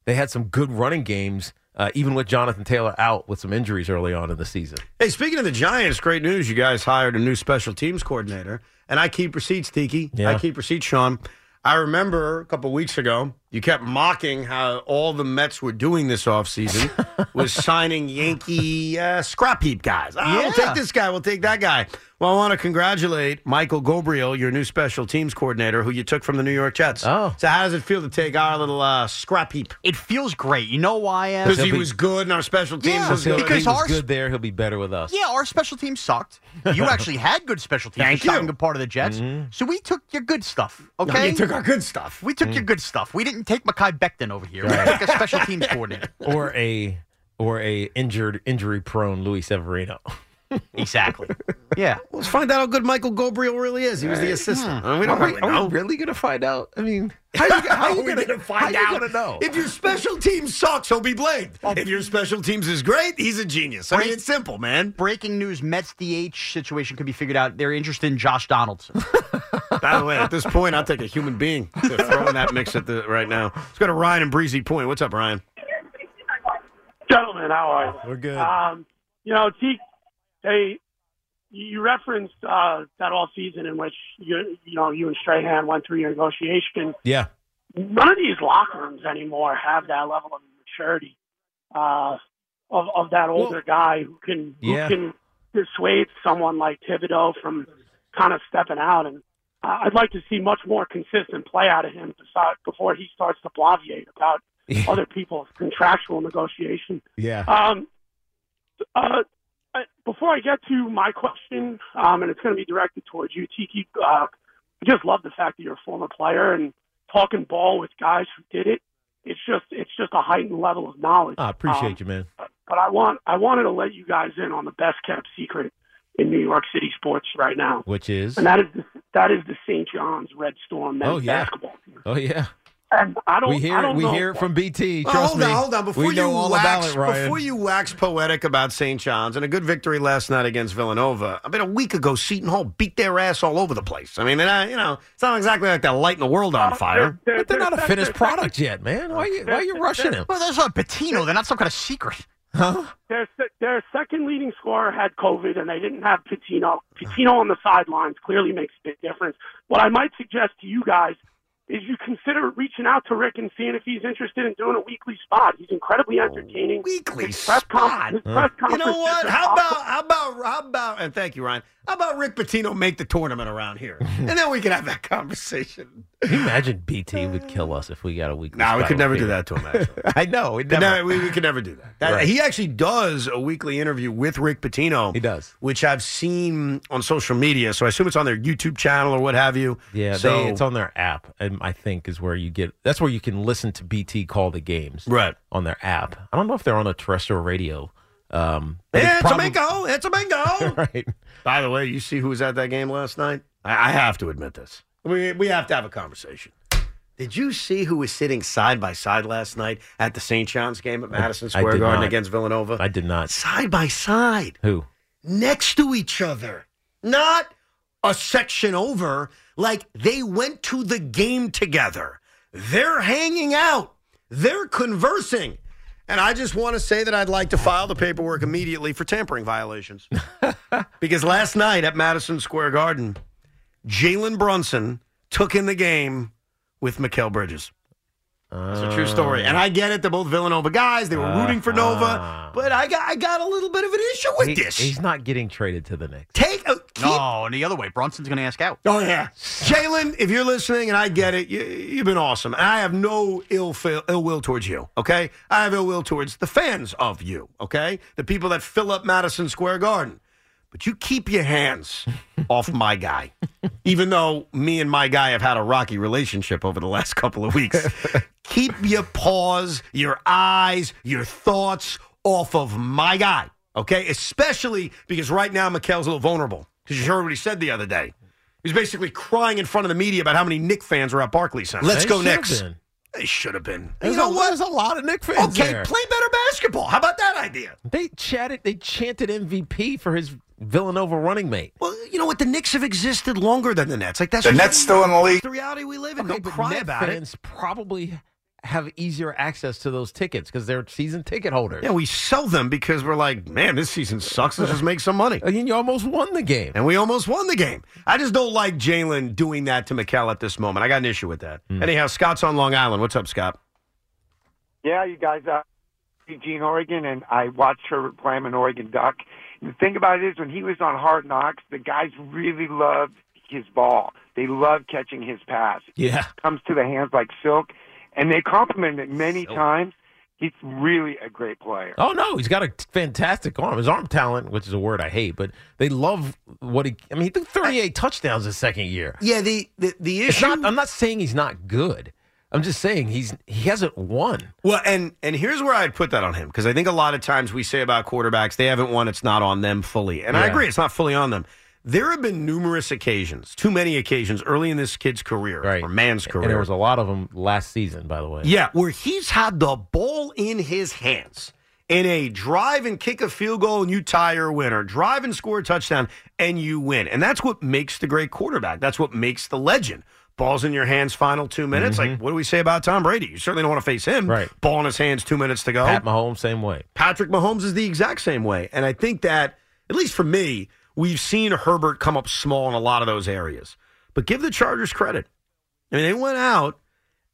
Speaker 4: they had some good running games, uh, even with Jonathan Taylor out with some injuries early on in the season.
Speaker 2: Hey, speaking of the Giants, great news. You guys hired a new special teams coordinator. And I keep receipts, Tiki.
Speaker 4: Yeah.
Speaker 2: I keep receipts, Sean. I remember a couple weeks ago, you kept mocking how all the Mets were doing this offseason was signing Yankee uh, scrap heap guys. Ah, We'll take this guy. We'll take that guy. Well, I want to congratulate Michael Ghobrial, your new special teams coordinator, who you took from the New York Jets.
Speaker 4: Oh.
Speaker 2: So how does it feel to take our little uh, scrap heap?
Speaker 3: It feels great. You know why?
Speaker 2: Because he was good and our special teams
Speaker 3: Yeah,
Speaker 2: was
Speaker 4: He'll-
Speaker 2: good.
Speaker 3: because
Speaker 4: he was
Speaker 3: our-
Speaker 4: good there. He'll be better with us.
Speaker 3: Yeah, our special team sucked. You actually had good special teams.
Speaker 2: Thank
Speaker 3: You're
Speaker 2: you.
Speaker 3: a good part of the Jets. So we took your good stuff.
Speaker 2: No,
Speaker 3: Okay,
Speaker 2: you took our good stuff.
Speaker 3: we took your good stuff. We didn't take Mekhi Becton over here. We took a special teams coordinator.
Speaker 4: Or a or a injured, injury prone Luis Severino.
Speaker 3: Exactly. Yeah.
Speaker 2: Let's find out how good Michael Ghobrial really is. He was the assistant. Uh, we don't
Speaker 4: Are
Speaker 2: really
Speaker 4: we, are
Speaker 2: know.
Speaker 4: we really going to find out? I mean, how you, how
Speaker 2: How
Speaker 4: you
Speaker 2: are we
Speaker 4: going
Speaker 2: going to find
Speaker 4: how
Speaker 2: out?
Speaker 4: You gonna know?
Speaker 2: If your special team sucks, he'll be blamed. If your special teams is great, he's a genius. I mean, it's simple, man.
Speaker 3: Breaking news: Mets DH situation could be figured out. They're interested in Josh Donaldson.
Speaker 2: By the way, at this point, I'll take a human being to throw in that mix at the right now. Let's go to Ryan and Breezy Point. What's up, Ryan?
Speaker 13: Gentlemen, how are you?
Speaker 4: We're good.
Speaker 13: Um, you know, T, they, you referenced uh, that all season in which you, you know, you and Strahan went through your negotiation.
Speaker 4: yeah.
Speaker 13: None of these locker rooms anymore have that level of maturity uh, of of that older guy who can who
Speaker 4: Yeah.
Speaker 13: can dissuade someone like Thibodeaux from kind of stepping out. And uh, I'd like to see much more consistent play out of him before he starts to bloviate about other people's contractual negotiation.
Speaker 4: Yeah.
Speaker 13: Um, uh, I- before I get to my question, um, and it's going to be directed towards you, Tiki, uh, I just love the fact that you're a former player and talking ball with guys who did it. It's just it's just a heightened level of knowledge.
Speaker 4: I appreciate
Speaker 13: Um,
Speaker 4: you, man.
Speaker 13: But I want I wanted to let you guys in on the best kept secret in New York City sports right now,
Speaker 4: Which is?
Speaker 13: and that is the, that is the St. John's Red Storm men's
Speaker 4: Oh, yeah.
Speaker 13: basketball team.
Speaker 4: Oh, yeah.
Speaker 13: And I don't
Speaker 4: We hear
Speaker 13: I
Speaker 4: it.
Speaker 13: don't
Speaker 4: We
Speaker 13: know.
Speaker 4: hear it from BT.
Speaker 2: Oh,
Speaker 4: Trust
Speaker 2: hold
Speaker 4: me.
Speaker 2: on, hold on. Before
Speaker 4: we know
Speaker 2: you
Speaker 4: all
Speaker 2: wax,
Speaker 4: about it, Ryan.
Speaker 2: before you wax poetic about St. John's and a good victory last night against Villanova. I mean, a week ago, Seton Hall beat their ass all over the place. I mean, they're not, you know, it's not exactly like they're lighting the world on fire.
Speaker 4: but they're not a finished product yet, man. Why are you, why are you rushing him?
Speaker 3: Well, there's a Pitino. They're not some kind of secret.
Speaker 4: Huh?
Speaker 13: Their their second leading scorer had COVID, and they didn't have Pitino. Pitino on the sidelines clearly makes a big difference. What I might suggest to you guys is you consider reaching out to Rick and seeing if he's interested in doing a weekly spot. He's incredibly entertaining.
Speaker 2: Weekly
Speaker 13: His press
Speaker 2: spot.
Speaker 13: His press
Speaker 2: You know what? How
Speaker 13: awesome.
Speaker 2: about how about how about and thank you, Ryan. How about Rick Pitino make the tournament around here, and then we can have that conversation.
Speaker 4: Can you imagine BT would kill us if we got a weekly?
Speaker 2: No, we could never do that to him. Actually,
Speaker 4: I know. We'd
Speaker 2: Could
Speaker 4: never.
Speaker 2: never- we, we could never do that. That-
Speaker 4: Right.
Speaker 2: He actually does a weekly interview with Rick Pitino.
Speaker 4: He does.
Speaker 2: which I've seen on social media. So I assume it's on their YouTube channel or what have you.
Speaker 4: Yeah,
Speaker 2: so
Speaker 4: they, it's on their app, and I think is where you get. That's where you can listen to BT call the games.
Speaker 2: Right.
Speaker 4: on their app. I don't know if they're on a terrestrial radio. Um,
Speaker 2: Yeah, it's
Speaker 4: probably-
Speaker 2: a bingo. It's a bingo.
Speaker 4: right.
Speaker 2: By the way, you see who was at that game last night? I, I have to admit this. We we have to have a conversation. Did you see who was sitting side by side last night at the St. John's game at Madison Square Garden
Speaker 4: not.
Speaker 2: against Villanova?
Speaker 4: I did not.
Speaker 2: Side by side,
Speaker 4: Who?
Speaker 2: next to each other, not a section over. Like they went to the game together. They're hanging out. They're conversing. And I just want to say that I'd like to file the paperwork immediately for tampering violations. because last night at Madison Square Garden, Jalen Brunson took in the game with Mikal Bridges. It's a true story. And I get it. They're both Villanova guys. They were rooting for Nova. Ah. But I got, I got a little bit of an issue with
Speaker 4: He-
Speaker 2: this.
Speaker 4: He's not getting traded to the Knicks.
Speaker 3: No, and the other way, Brunson's going to ask out.
Speaker 2: Oh yeah, Jalen, if you're listening, and I get it, you, you've been awesome, and I have no ill feel, ill will towards you. Okay, I have ill will towards the fans of you. Okay, the people that fill up Madison Square Garden. But you keep your hands off my guy, even though me and my guy have had a rocky relationship over the last couple of weeks. keep your paws, your eyes, your thoughts off of my guy. Okay, especially because right now Mikal's a little vulnerable. Because you heard what he said the other day. He was basically crying in front of the media about how many Knick fans were at Barclays Center.
Speaker 4: Let's They go should've Knicks. been.
Speaker 2: They should have been.
Speaker 4: There's
Speaker 2: you know
Speaker 4: a-
Speaker 2: what?
Speaker 4: there's a lot of Knick fans
Speaker 2: Okay,
Speaker 4: there.
Speaker 2: play better basketball. How about that idea?
Speaker 4: They chatted. They chanted MVP for his Villanova running mate.
Speaker 2: Well, you know what? The Knicks have existed longer than the Nets. Like that's
Speaker 4: The Nets still in the league?
Speaker 2: The reality we live in.
Speaker 4: Okay,
Speaker 2: Don't
Speaker 4: but
Speaker 2: cry
Speaker 4: Net
Speaker 2: about it.
Speaker 4: fans probably have easier access to those tickets because they're season ticket holders.
Speaker 2: Yeah, we sell them because we're like, man, this season sucks. Let's just make some money.
Speaker 4: And you almost won the game.
Speaker 2: And we almost won the game. I just don't like Jalen doing that to Mikal at this moment. I got an issue with that.
Speaker 4: Hmm.
Speaker 2: Anyhow, Scott's on Long Island. What's up, Scott?
Speaker 14: Yeah, you guys, uh, Eugene, Oregon, and I watched Herbert play. I'm an Oregon Duck. And the thing about it is, when he was on Hard Knocks, the guys really loved his ball. They loved catching his pass.
Speaker 4: Yeah.
Speaker 14: It comes to the hands like silk, and they complimented it many times. He's really a great player.
Speaker 4: Oh no, he's got a fantastic arm. His arm talent, which is a word I hate, but they love what he. I mean, he threw 38 touchdowns his second year.
Speaker 2: Yeah, the the, the issue.
Speaker 4: not, I'm not saying he's not good. I'm just saying he's he hasn't won.
Speaker 2: Well, and and here's where I'd put that on him because I think a lot of times we say about quarterbacks they haven't won. It's not on them fully, and I agree. It's not fully on them. There have been numerous occasions, too many occasions, early in this kid's career or man's career.
Speaker 4: And there was a lot of them last season, by the way.
Speaker 2: Yeah, where he's had the ball in his hands in a drive and kick a field goal and you tie or win, or drive and score a touchdown and you win. And that's what makes the great quarterback. That's what makes the legend. Ball's in your hands, final two minutes. Like, what do we say about Tom Brady? You certainly don't want to face him.
Speaker 4: Mm-hmm. Right.
Speaker 2: Ball in his hands, two minutes to go.
Speaker 4: Pat Mahomes, same way.
Speaker 2: Patrick Mahomes is the exact same way. And I think that, at least for me, we've seen Herbert come up small in a lot of those areas. But give the Chargers credit. I mean, they went out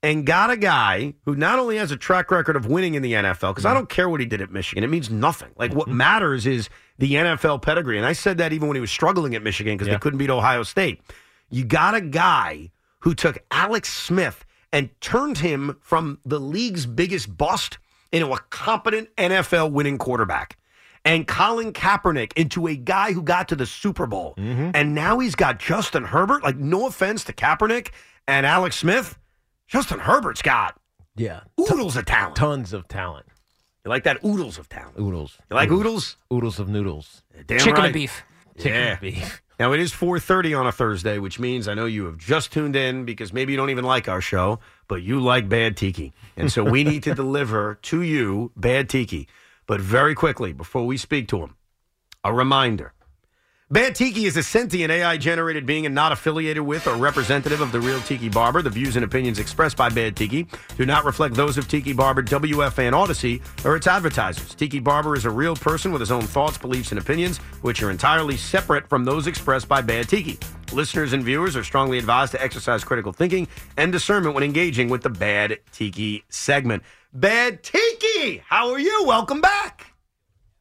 Speaker 2: and got a guy who not only has a track record of winning in the NFL, because I mm-hmm. don't care what he did at Michigan, it means nothing. Like, what mm-hmm. matters is the NFL pedigree. And I said that even when he was struggling at Michigan because they couldn't beat Ohio State. You got a guy who took Alex Smith and turned him from the league's biggest bust into a competent NFL winning quarterback. And Colin Kaepernick into a guy who got to the Super Bowl. Mm-hmm. And now he's got Justin Herbert. Like, no offense to Kaepernick and Alex Smith. Justin Herbert's got
Speaker 4: Yeah.
Speaker 2: oodles of talent.
Speaker 4: Tons of talent.
Speaker 2: You like that oodles of talent?
Speaker 4: Oodles.
Speaker 2: You like oodles?
Speaker 4: Oodles of noodles.
Speaker 2: Damn
Speaker 5: Chicken
Speaker 2: right.
Speaker 5: and beef.
Speaker 4: Chicken
Speaker 2: yeah.
Speaker 4: and beef.
Speaker 2: Now it is 4:30 on a Thursday, which means I know you have just tuned in because maybe you don't even like our show, but you like Bad Tiki. And so we need to deliver to you Bad Tiki. But very quickly before we speak to him, a reminder. Bad Tiki is a sentient AI generated being and not affiliated with or representative of the real Tiki Barber. The views and opinions expressed by Bad Tiki do not reflect those of Tiki Barber, WFAN Odyssey, or its advertisers. Tiki Barber is a real person with his own thoughts, beliefs, and opinions, which are entirely separate from those expressed by Bad Tiki. Listeners and viewers are strongly advised to exercise critical thinking and discernment when engaging with the Bad Tiki segment. Bad Tiki, how are you? Welcome back.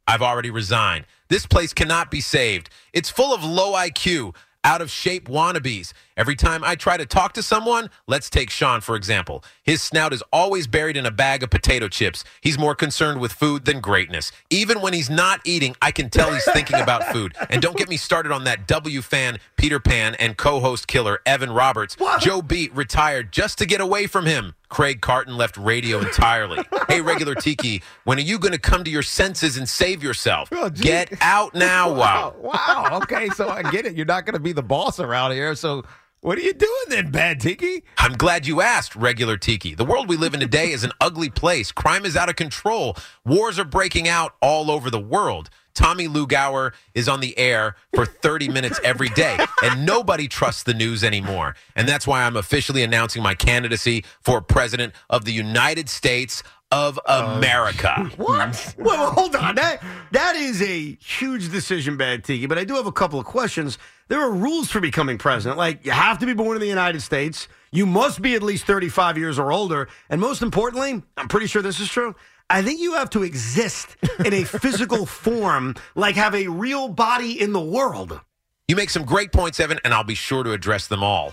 Speaker 4: I've already resigned. This place cannot be saved. It's full of low IQ, out of shape wannabes. Every time I try to talk to someone, let's take Sean for example. His snout is always buried in a bag of potato chips. He's more concerned with food than greatness. Even when he's not eating, I can tell he's thinking about food. And don't get me started on that WFAN, Peter Pan, and co host killer, Evan Roberts. Joe Beat retired just to get away from him. Craig Carton left radio entirely. hey, regular Tiki, when are you going to come to your senses and save yourself? Oh, get out now. Wow. Wow. Okay, so I get it. You're not going to be the boss around here. So what are you doing then, Bad Tiki? I'm glad you asked, regular Tiki. The world we live in today is an ugly place. Crime is out of control. Wars are breaking out all over the world. Tommy Lugauer is on the air for 30 minutes every day, and nobody trusts the news anymore. And that's why I'm officially announcing my candidacy for president of the United States of uh, America.
Speaker 2: What? Well, hold on. That that is a huge decision, Bad Tiki. But I do have a couple of questions. There are rules for becoming president. Like you have to be born in the United States. You must be at least 35 years or older. And most importantly, I'm pretty sure this is true. I think you have to exist in a physical form, like have a real body in the world.
Speaker 15: You make some great points, Evan, and I'll be sure to address them all.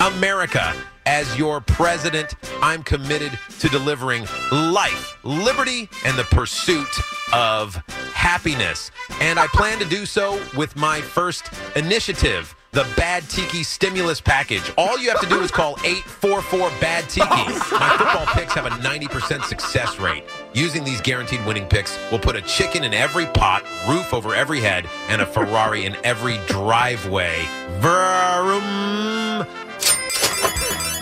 Speaker 15: America, as your president, I'm committed to delivering life, liberty, and the pursuit of happiness. And I plan to do so with my first initiative. The Bad Tiki Stimulus Package. All you have to do is call 844 Bad Tiki. My football picks have a 90% success rate. Using these guaranteed winning picks, we'll put a chicken in every pot, roof over every head, and a Ferrari in every driveway. Vroom.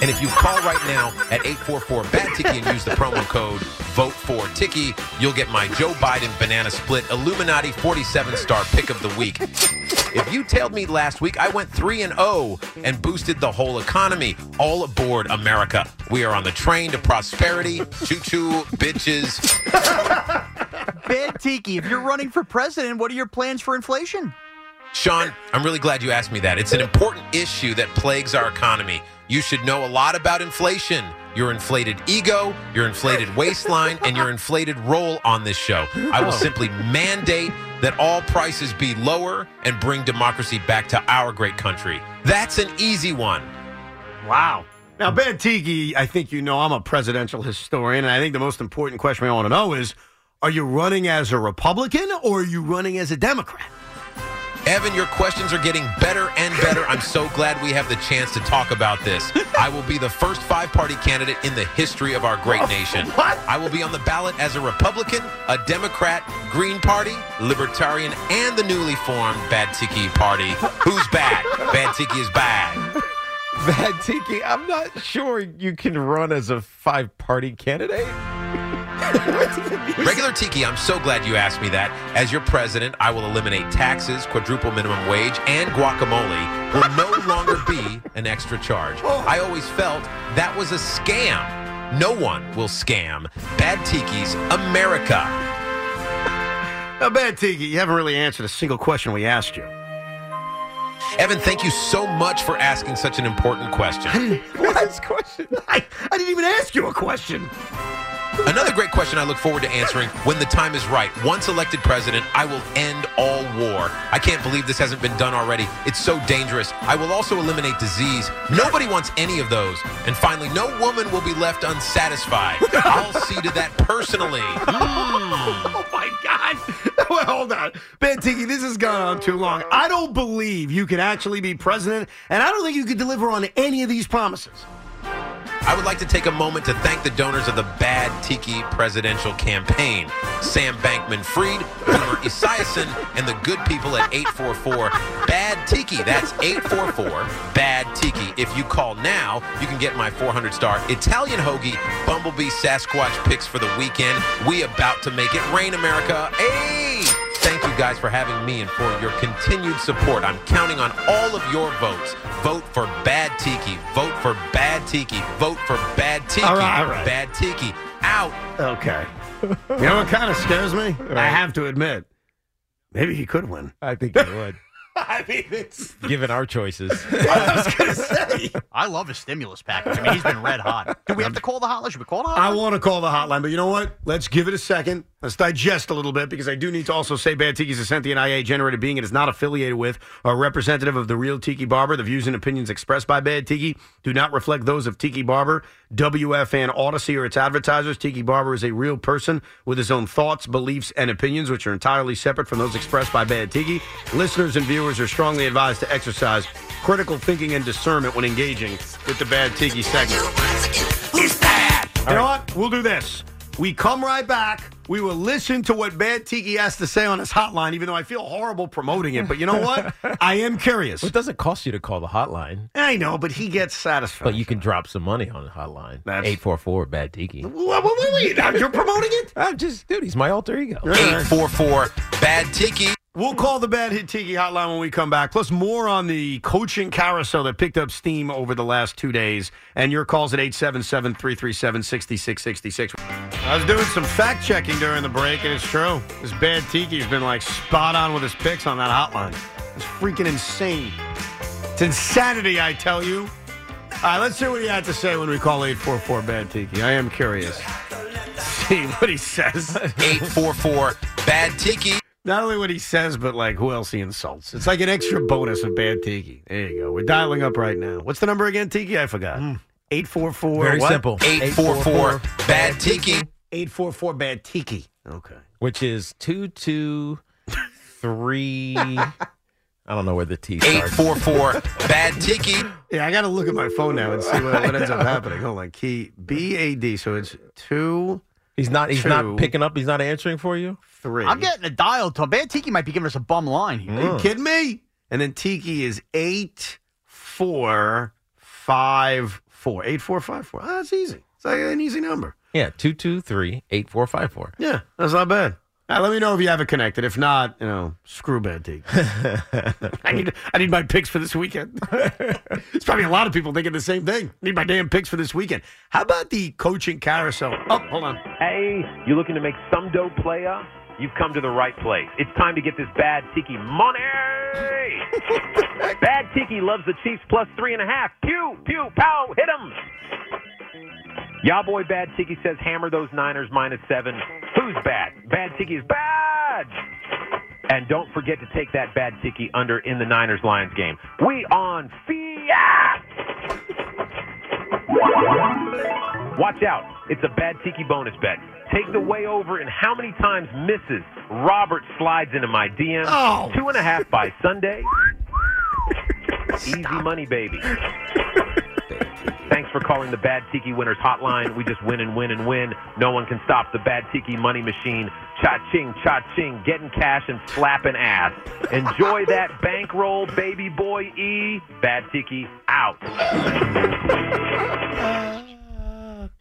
Speaker 15: And if you call right now at 844 Bad Tiki and use the promo code Vote for Tiki, you'll get my Joe Biden Banana Split Illuminati 47 star pick of the week. If you tailed me last week, I went 3 and 0 and boosted the whole economy. All aboard America. We are on the train to prosperity. Choo choo, bitches.
Speaker 3: Bad Tiki, if you're running for president, what are your plans for inflation?
Speaker 15: Sean, I'm really glad you asked me that. It's an important issue that plagues our economy. You should know a lot about inflation. Your inflated ego, your inflated waistline, and your inflated role on this show. I will oh. simply mandate that all prices be lower and bring democracy back to our great country. That's an easy one.
Speaker 2: Wow. Now, Bad Tiki, I think you know I'm a presidential historian, and I think the most important question I want to know is are you running as a Republican or are you running as a Democrat?
Speaker 15: Evan, your questions are getting better and better. I'm so glad we have the chance to talk about this. I will be the first five party candidate in the history of our great oh, nation.
Speaker 2: What?
Speaker 15: I will be on the ballot as a Republican, a Democrat, Green Party, Libertarian, and the newly formed Bad Tiki Party. Who's bad? Bad Tiki is bad. Bad Tiki, I'm not sure you can run as a five party candidate. Regular Tiki, I'm so glad you asked me that. As your president, I will eliminate taxes, quadruple minimum wage, and guacamole will no longer be an extra charge. Oh. I always felt that was a scam. No one will scam Bad Tiki's America.
Speaker 2: Now, Bad Tiki, you haven't really answered a single question we asked you.
Speaker 15: Evan, thank you so much for asking such an important question.
Speaker 2: What question? I, I didn't even ask you a question.
Speaker 15: Another great question I look forward to answering when the time is right. Once elected president, I will end all war. I can't believe this hasn't been done already. It's so dangerous. I will also eliminate disease. Nobody wants any of those. And finally, no woman will be left unsatisfied. I'll see to that personally. Hmm.
Speaker 2: Oh my God! well, hold on, Bad Tiki. This has gone on too long. I don't believe you can actually be president, and I don't think you could deliver on any of these promises.
Speaker 15: I would like to take a moment to thank the donors of the Bad Tiki presidential campaign Sam Bankman Fried, Boomer Esiason, and the good people at 844 Bad Tiki. That's 844 Bad Tiki. If you call now, you can get my 400 star Italian hoagie Bumblebee Sasquatch picks for the weekend. We about to make it rain, America. Hey! Thank you guys for having me and for your continued support. I'm counting on all of your votes. Vote for Bad Tiki. Vote for Bad Tiki. Vote for Bad Tiki.
Speaker 2: All right, all right.
Speaker 15: Bad Tiki. Out.
Speaker 2: Okay. You know what kind of scares me? I have to admit, maybe he could win.
Speaker 15: I think he would.
Speaker 2: I mean, it's.
Speaker 15: Given our choices.
Speaker 2: I was going to say.
Speaker 3: I love his stimulus package. I mean, he's been red hot. Do we have to call the hotline? Should we call the hotline?
Speaker 2: I want to call the hotline, but you know what? Let's give it a second. Let's digest a little bit because I do need to also say Bad Tiki is a sentient IA generated being. It is not affiliated with or representative of the real Tiki Barber. The views and opinions expressed by Bad Tiki do not reflect those of Tiki Barber, WFAN Odyssey, or its advertisers. Tiki Barber is a real person with his own thoughts, beliefs, and opinions, which are entirely separate from those expressed by Bad Tiki. Listeners and viewers are strongly advised to exercise critical thinking and discernment when engaging with the Bad Tiki segment. Bad. You know what? We'll do this. We come right back. We will listen to what Bad Tiki has to say on his hotline, even though I feel horrible promoting it. But you know what? I am curious.
Speaker 15: It doesn't cost you to call the hotline,
Speaker 2: I know, but he gets satisfied.
Speaker 15: but you can drop some money on the hotline.
Speaker 2: That's-
Speaker 15: 844 Bad Tiki.
Speaker 2: Wait, wait, wait, wait. You're promoting it?
Speaker 15: I'm just, dude, he's my alter ego. 844 Bad Tiki.
Speaker 2: We'll call the Bad Hit Tiki hotline when we come back. Plus, more on the coaching carousel that picked up steam over the last two days. And your calls at 877 337 6666. I was doing some fact checking during the break, and it's true. This Bad Tiki's been like spot on with his picks on that hotline. It's freaking insane. It's insanity, I tell you. All right, let's see what he had to say when we call 844 Bad Tiki. I am curious. See what he says.
Speaker 15: 844 Bad Tiki.
Speaker 2: Not only what he says, but like who else he insults. It's like an extra bonus of bad tiki. There you go. We're dialing up right now. What's the number again, Tiki? I forgot. Hmm. Eight four four.
Speaker 4: Very simple.
Speaker 10: 844 bad tiki.
Speaker 2: Eight four four bad tiki. Okay.
Speaker 4: Which is two two three. I don't know where the T starts.
Speaker 10: 844 bad tiki.
Speaker 2: Yeah, I got to look at my phone now and see what, what ends up happening. Hold on. Key B A D. So it's two.
Speaker 4: He's not. He's
Speaker 2: two,
Speaker 4: not picking up. He's not answering for you.
Speaker 2: Three.
Speaker 3: I'm getting a dial tone. Bad Tiki might be giving us a bum line here.
Speaker 2: Are you mm. kidding me? And then Tiki is eight four five four. Eight four five four. Oh, that's easy. It's like an easy number.
Speaker 4: Yeah, two two three eight four five four.
Speaker 2: Yeah, that's not bad. All right, let me know if you have it connected. If not, you know, screw bad Tiki. I need I need my picks for this weekend. It's probably a lot of people thinking the same thing. Need my damn picks for this weekend. How about the coaching carousel? Oh, hold on.
Speaker 15: Hey, you looking to make some dough playa? You've come to the right place. It's time to get this bad tiki money. bad tiki loves the Chiefs plus three and a half. Pew, pew, pow, hit 'em. Ya boy Bad Tiki says hammer those Niners minus seven. Who's bad? Bad Tiki is bad. And don't forget to take that Bad Tiki under in the Niners Lions game. We on Fiat. Watch out. It's a Bad Tiki bonus bet. Take the way over and how many times misses Robert slides into my DM.
Speaker 2: Oh.
Speaker 15: Two and a half by Sunday. Easy money, baby. Thanks for calling the Bad Tiki Winners Hotline. We just win and win and win. No one can stop the Bad Tiki money machine. Cha ching, cha ching, getting cash and slapping ass. Enjoy that bankroll, baby boy E. Bad Tiki out.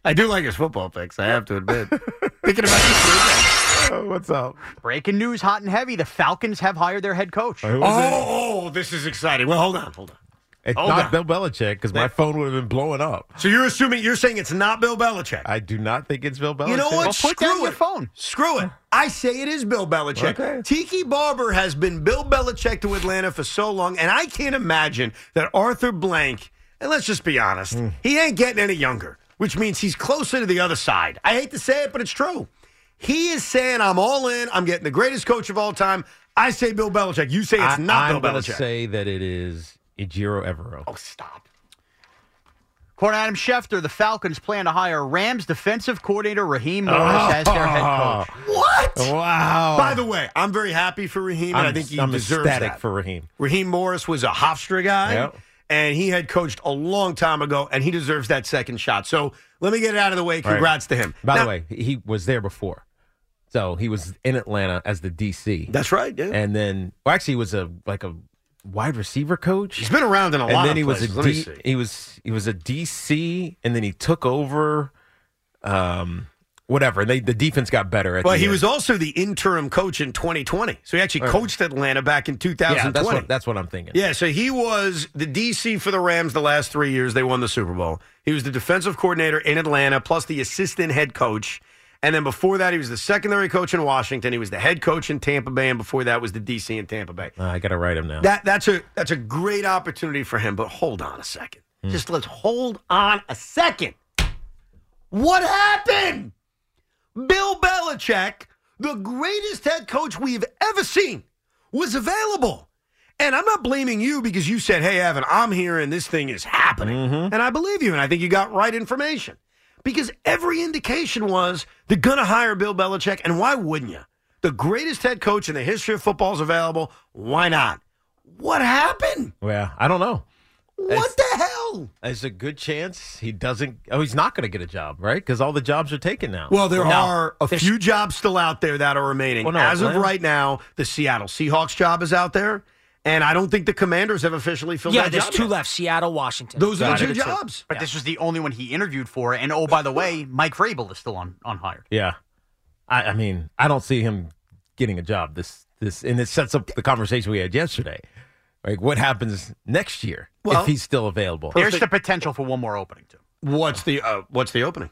Speaker 2: I do like his football picks. I have to admit. Thinking about this weekend.
Speaker 4: what's up?
Speaker 3: Breaking news, hot and heavy. The Falcons have hired their head coach.
Speaker 2: Oh, oh, this is exciting. Well, hold on, hold on.
Speaker 4: It's
Speaker 2: Hold
Speaker 4: not
Speaker 2: on.
Speaker 4: Bill Belichick because my phone would have been blowing up.
Speaker 2: So you're assuming you're saying it's not Bill Belichick?
Speaker 4: I do not think it's Bill Belichick.
Speaker 2: You know what?
Speaker 3: Well, put
Speaker 2: Screw
Speaker 3: down
Speaker 2: it.
Speaker 3: your phone.
Speaker 2: Screw it. I say it is Bill Belichick.
Speaker 4: Okay.
Speaker 2: Tiki Barber has been Bill Belichick to Atlanta for so long, and I can't imagine that Arthur Blank, and let's just be honest,
Speaker 4: Hmm.
Speaker 2: he ain't getting any younger, which means he's closer to the other side. I hate to say it, but it's true. He is saying, I'm all in. I'm getting the greatest coach of all time. I say Bill Belichick. You say it's
Speaker 4: I,
Speaker 2: not
Speaker 4: I'm
Speaker 2: Bill
Speaker 4: going to
Speaker 2: Belichick.
Speaker 4: say that it is Ejiro Evero.
Speaker 2: oh, stop.
Speaker 3: According to Adam Schefter, the Falcons plan to hire Rams defensive coordinator Raheem Morris as their head oh. coach.
Speaker 2: What?
Speaker 4: Wow.
Speaker 2: By the way, I'm very happy for Raheem, and
Speaker 4: I'm,
Speaker 2: I think he
Speaker 4: I'm
Speaker 2: deserves
Speaker 4: ecstatic
Speaker 2: that.
Speaker 4: for Raheem.
Speaker 2: Raheem Morris was a Hofstra guy,
Speaker 4: Yep.
Speaker 2: And he had coached a long time ago, and he deserves that second shot. So let me get it out of the way.
Speaker 4: Right.
Speaker 2: Congrats to him.
Speaker 4: By
Speaker 2: Now-
Speaker 4: the way, he was there before. So he was in Atlanta as the DC.
Speaker 2: that's right. Yeah.
Speaker 4: and then well, actually he was a like a wide receiver coach.
Speaker 2: He's been around in a
Speaker 4: and
Speaker 2: lot
Speaker 4: then
Speaker 2: of
Speaker 4: he
Speaker 2: places.
Speaker 4: was a
Speaker 2: see.
Speaker 4: he was he was a DC and then he took over um whatever. They the defense got better at
Speaker 2: Well, he
Speaker 4: end.
Speaker 2: was also the interim coach in 2020. So he actually
Speaker 4: Right.
Speaker 2: coached Atlanta back in 2020.
Speaker 4: Yeah, that's what that's what I'm thinking.
Speaker 2: Yeah, so he was the DC for the Rams the last three years. They won the Super Bowl. He was the defensive coordinator in Atlanta, plus the assistant head coach. And then before that, he was the secondary coach in Washington. He was the head coach in Tampa Bay, and before that was the DC in Tampa Bay.
Speaker 4: Uh, I got to write him now.
Speaker 2: That that's a that's a great opportunity for him. But hold on a second.
Speaker 4: Hmm.
Speaker 2: Just let's hold on a second. What happened? Bill Belichick, the greatest head coach we've ever seen, was available. And I'm not blaming you because you said, hey, Evan, I'm here and this thing is happening.
Speaker 4: Mm-hmm.
Speaker 2: And I believe you, and I think you got right information. Because every indication was they're going to hire Bill Belichick, and why wouldn't you? The greatest head coach in the history of football is available. Why not? What happened?
Speaker 4: Well, I don't know.
Speaker 2: What the hell?
Speaker 4: There's a good chance he doesn't. Oh, he's not going to get a job, right? Because all the jobs are taken now.
Speaker 2: Well, there
Speaker 4: No.
Speaker 2: are a
Speaker 4: There's-
Speaker 2: few jobs still out there that are remaining.
Speaker 4: Well, no,
Speaker 2: As of right now, the Seattle Seahawks job is out there, and I don't think the Commanders have officially filled the job.
Speaker 5: Yeah,
Speaker 2: that
Speaker 5: there's
Speaker 2: job
Speaker 5: two
Speaker 2: yet.
Speaker 5: left: Seattle, Washington.
Speaker 2: Those are
Speaker 4: Got
Speaker 2: the two jobs.
Speaker 3: But this was the only one he interviewed for. And oh, by the way, Mike Vrabel is still on unhired.
Speaker 4: Yeah, I, I mean, I don't see him getting a job. This this and it sets up the conversation we had yesterday. Like, what happens next year
Speaker 2: Well,
Speaker 4: if he's still available?
Speaker 3: There's the potential for one more opening too.
Speaker 2: What's the uh, what's the opening?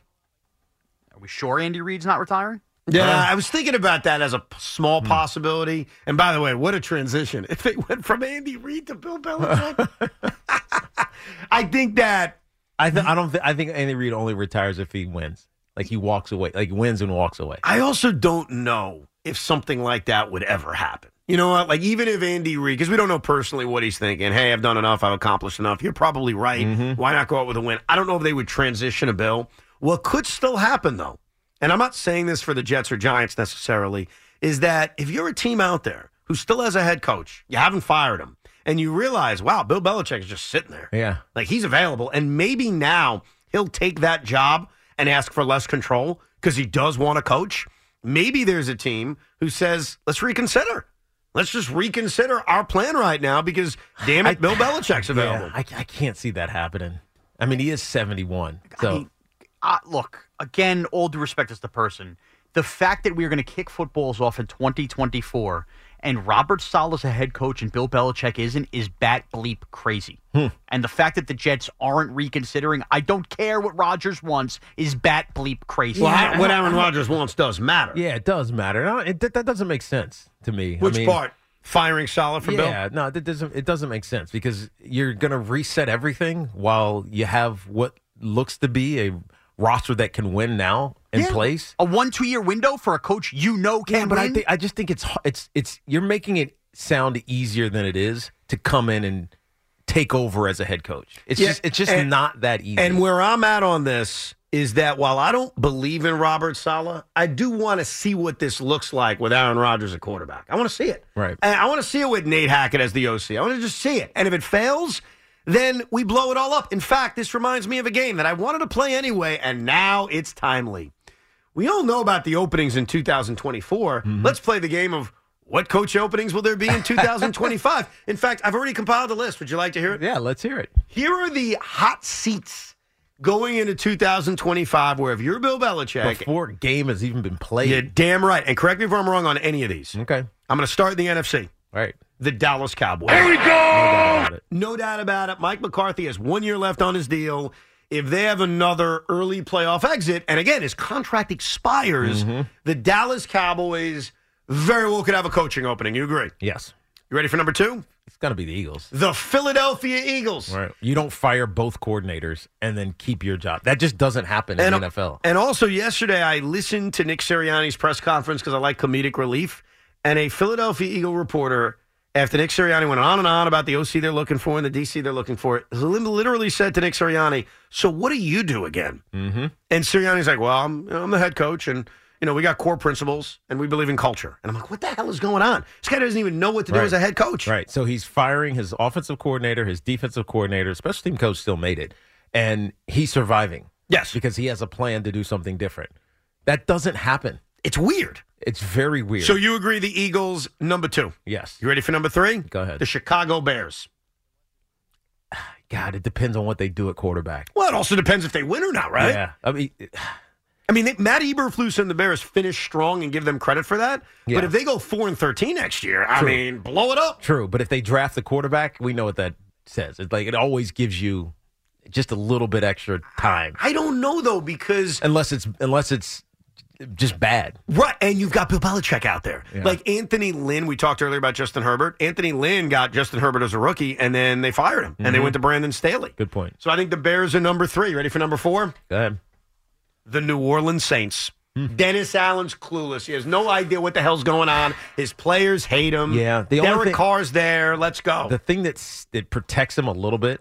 Speaker 3: Are we sure Andy Reid's not retiring?
Speaker 2: Yeah,
Speaker 4: Uh,
Speaker 2: I was thinking about that as a p- small
Speaker 4: Hmm.
Speaker 2: possibility. And by the way, what a transition! If they went from Andy Reid to Bill Belichick, I think that
Speaker 4: I th- I don't. Th- I think Andy Reid only retires if he wins. Like he walks away. Like wins and walks away.
Speaker 2: I also don't know if something like that would ever happen. You know what? Like, even if Andy Reid, because we don't know personally what he's thinking, hey, I've done enough, I've accomplished enough. You're probably right. Mm-hmm. Why not go out with a win? I don't know if they would transition a bill. What could still happen, though, and I'm not saying this for the Jets or Giants necessarily, is that if you're a team out there who still has a head coach, you haven't fired him, and you realize, wow, Bill Belichick is just sitting there.
Speaker 4: Yeah.
Speaker 2: Like he's available, and maybe now he'll take that job and ask for less control because he does want to coach. Maybe there's a team who says, let's reconsider. Let's just reconsider our plan right now because, damn it, Bill Belichick's available.
Speaker 4: Yeah, I, I can't see that happening. I mean, he is 71. So
Speaker 3: I mean, uh, look, again, all due respect as the person, the fact that we're going to kick footballs off in 2024 and Robert Saleh's a head coach and Bill Belichick isn't is bat bleep crazy.
Speaker 4: Hmm.
Speaker 3: And the fact that the Jets aren't reconsidering, I don't care what Rodgers wants, is bat bleep crazy.
Speaker 2: Well, what Aaron Rodgers wants does matter.
Speaker 4: yeah, it does matter. No, it, that, that doesn't make sense to me. I
Speaker 2: Which
Speaker 4: mean,
Speaker 2: part? Firing Saleh for Bill?
Speaker 4: Yeah, no, that doesn't. It doesn't make sense because you're going to reset everything while you have what looks to be a roster that can win now in
Speaker 3: Yeah.
Speaker 4: place.
Speaker 3: A one two year window for a coach you know can
Speaker 4: Yeah, but I
Speaker 3: win?
Speaker 4: think I just think it's it's it's you're making it sound easier than it is to come in and take over as a head coach. It's
Speaker 2: Yeah,
Speaker 4: just it's just
Speaker 2: and-
Speaker 4: not that easy.
Speaker 2: And where I'm at on this is that while I don't believe in Robert Saleh, I do want to see what this looks like with Aaron Rodgers at quarterback. I want to see it.
Speaker 4: Right.
Speaker 2: And I want to see it with Nate Hackett as the OC. I want to just see it. And if it fails, then we blow it all up. In fact, this reminds me of a game that I wanted to play anyway, and now it's timely. We all know about the openings in 2024.
Speaker 4: Mm-hmm.
Speaker 2: Let's play the game of what coach openings will there be in 2025? in fact, I've already compiled a list. Would you like to hear it?
Speaker 4: yeah, let's hear it.
Speaker 2: Here are the hot seats going into 2025 where if you're Bill Belichick,
Speaker 4: Before a game has even been played.
Speaker 2: you're damn right. And correct me if I'm wrong on any of these.
Speaker 4: Okay.
Speaker 2: I'm going to start in the NFC.
Speaker 4: All right.
Speaker 2: The Dallas Cowboys.
Speaker 4: Here we go. No doubt about it.
Speaker 2: No doubt about it. Mike McCarthy has one year left on his deal. If they have another early playoff exit, and again, his contract expires,
Speaker 4: Mm-hmm.
Speaker 2: the Dallas Cowboys very well could have a coaching opening. You agree?
Speaker 4: Yes.
Speaker 2: You ready for number two?
Speaker 4: It's got to be the Eagles.
Speaker 2: The Philadelphia Eagles.
Speaker 4: Right. You don't fire both coordinators and then keep your job. That just doesn't happen in
Speaker 2: And,
Speaker 4: the NFL.
Speaker 2: and also yesterday, I listened to Nick Sirianni's press conference because I like comedic relief. And a Philadelphia Eagle reporter, after Nick Sirianni went on and on about the OC they're looking for and the DC they're looking for, literally said to Nick Sirianni, "So what do you do again?"
Speaker 4: Mm-hmm.
Speaker 2: And Sirianni's like, "Well, I'm, I'm the head coach, and you know we got core principles, and we believe in culture." And I'm like, "What the hell is going on? This guy doesn't even know what to do as a head coach."
Speaker 4: Right. So he's firing his offensive coordinator, his defensive coordinator, special team coach still made it. And he's surviving.
Speaker 2: Yes.
Speaker 4: Because he has a plan to do something different. That doesn't happen.
Speaker 2: It's weird.
Speaker 4: It's very weird.
Speaker 2: So you agree the Eagles number two?
Speaker 4: yes.
Speaker 2: You ready for number three?
Speaker 4: Go ahead.
Speaker 2: The Chicago Bears.
Speaker 4: God, it depends on what they do at quarterback.
Speaker 2: Well, it also depends if they win or not, right?
Speaker 4: Yeah. I mean,
Speaker 2: I mean, they, Matt Eberflus and the Bears finish strong and give them credit for that.
Speaker 4: Yeah.
Speaker 2: But if they go four and thirteen next year, I
Speaker 4: True.
Speaker 2: mean, blow it up.
Speaker 4: true. But if they draft the quarterback, we know what that says. It's like it always gives you just a little bit extra time.
Speaker 2: I don't know though because
Speaker 4: Unless it's unless it's just bad.
Speaker 2: right, and you've got Bill Belichick out there,
Speaker 4: Yeah.
Speaker 2: like Anthony Lynn. We talked earlier about Justin Herbert. Anthony Lynn got Justin Herbert as a rookie, and then they fired him, and they
Speaker 4: Mhm.
Speaker 2: went to Brandon Staley.
Speaker 4: Good point.
Speaker 2: So I think the Bears are number three. Ready for number four?
Speaker 4: Go ahead.
Speaker 2: The New Orleans Saints.
Speaker 4: Hmm.
Speaker 2: Dennis Allen's clueless. He has no idea what the hell's going on. His players hate him.
Speaker 4: Yeah, the only
Speaker 2: Derek
Speaker 4: thing-
Speaker 2: Carr's there. Let's go.
Speaker 4: The thing that's that protects him a little bit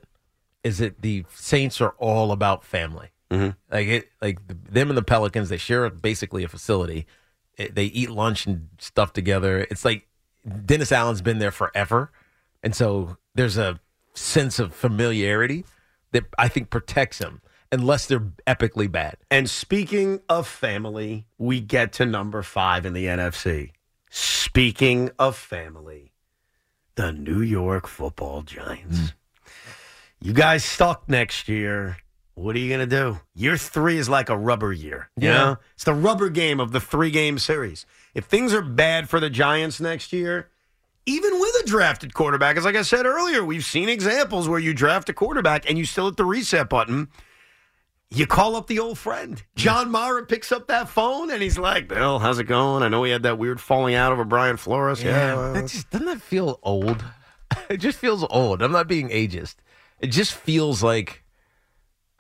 Speaker 4: is that the Saints are all about family.
Speaker 2: Mm-hmm.
Speaker 4: Like it, like the, them and the Pelicans, they share basically a facility. It- they eat lunch and stuff together. It's like Dennis Allen's been there forever, and so there's a sense of familiarity that I think protects him, unless they're epically bad.
Speaker 2: And speaking of family, we get to number five in the NFC. Speaking of family, the New York football Giants. You guys stuck next year. What are you going to do? Year three is like a rubber year. You
Speaker 4: Yeah.
Speaker 2: know? It's the rubber game of the three game series. If things are bad for the Giants next year, even with a drafted quarterback, as like I said earlier, we've seen examples where you draft a quarterback and you still hit the reset button. You call up the old friend. John Mara picks up that phone and he's like, Bill, how's it going? I know we had that weird falling out over Brian Flores. Yeah. well,
Speaker 4: that just doesn't that feel old? it just feels old. I'm not being ageist. It just feels like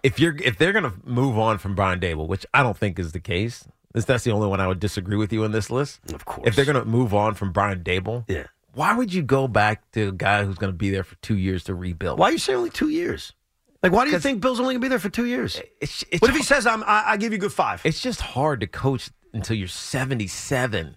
Speaker 4: if you're if they're gonna move on from Brian Daboll, which I don't think is the case, This that's the only one I would disagree with you on this list.
Speaker 2: Of course.
Speaker 4: If they're going to move on from Brian Daboll,
Speaker 2: Yeah.
Speaker 4: why would you go back to a guy who's going to be there for two years to rebuild?
Speaker 2: Why are you saying only two years? Like, why do you think Bill's only gonna be there for two years?
Speaker 4: It's, it's
Speaker 2: what if he says I'm? I, I give you a good five.
Speaker 4: It's just hard to coach until you're 77.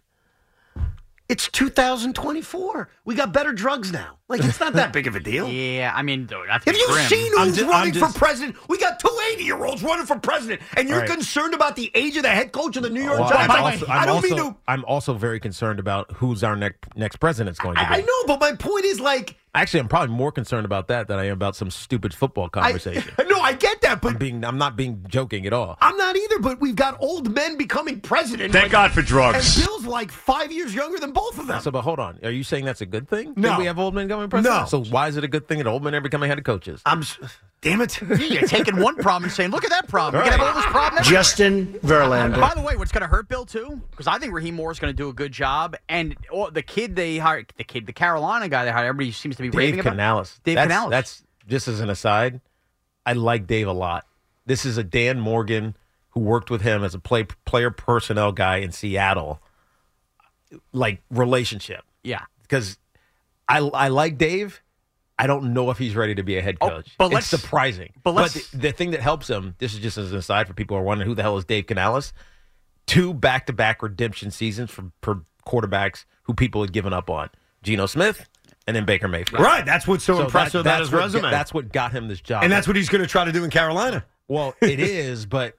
Speaker 2: It's 2024. We got better drugs now. Like it's not that big of a deal.
Speaker 3: Yeah, I mean, that's
Speaker 2: Have you
Speaker 3: grim.
Speaker 2: seen who's
Speaker 4: ju- I'm
Speaker 2: running
Speaker 4: just-
Speaker 2: for president? We got two 80 year olds running for president, and you're
Speaker 4: All right.
Speaker 2: concerned about the age of the head coach of the New York
Speaker 4: Well,
Speaker 2: Giants.
Speaker 4: I'm, also,
Speaker 2: I
Speaker 4: I'm,
Speaker 2: don't
Speaker 4: also,
Speaker 2: mean to.
Speaker 4: I'm also very concerned about who's our next next president's going to be.
Speaker 2: I, I know, but my point is like.
Speaker 4: Actually, I'm probably more concerned about that than I am about some stupid football conversation.
Speaker 2: I, no, I get that, but
Speaker 4: I'm being I'm not being joking at all.
Speaker 2: I'm not either. But we've got old men becoming president.
Speaker 4: Thank God for drugs.
Speaker 2: And Bill's like five years younger than both of them.
Speaker 4: So, but hold on. Are you saying that's a good thing?
Speaker 2: No.
Speaker 4: That we have old men becoming president?
Speaker 2: No.
Speaker 4: So why is it a good thing that old men are becoming head coaches?
Speaker 2: I'm. Damn it.
Speaker 3: You're taking one problem and saying, look at that problem. We can have all this problem. everywhere.
Speaker 6: Justin Verlander.
Speaker 3: By the way, what's going to hurt Bill too? Because I think Raheem Morris going to do a good job, and oh, the kid they hired, the kid, the Carolina guy they hired, everybody seems to be
Speaker 4: Dave
Speaker 3: raving about.
Speaker 4: Canales.
Speaker 3: Dave
Speaker 4: that's,
Speaker 3: Canales.
Speaker 4: That's just as an aside. I like Dave a lot. This is a Dan Morgan who worked with him as a play player personnel guy in Seattle. Like relationship,
Speaker 3: yeah.
Speaker 4: because I I like Dave. I don't know if he's ready to be a head
Speaker 3: Oh,
Speaker 4: coach.
Speaker 3: but
Speaker 4: it's surprising.
Speaker 3: but
Speaker 4: But, the, the thing that helps him, this is just as an aside for people who are wondering who the hell is Dave Canales. Two back to back redemption seasons for, for quarterbacks who people had given up on. Geno Smith and then Baker Mayfield.
Speaker 2: Right. That's what's so,
Speaker 4: So
Speaker 2: impressive
Speaker 4: that-
Speaker 2: about his
Speaker 4: what-
Speaker 2: resume.
Speaker 4: That's what got him this job.
Speaker 2: and that's what he's going to try to do in Carolina.
Speaker 4: well, it is, but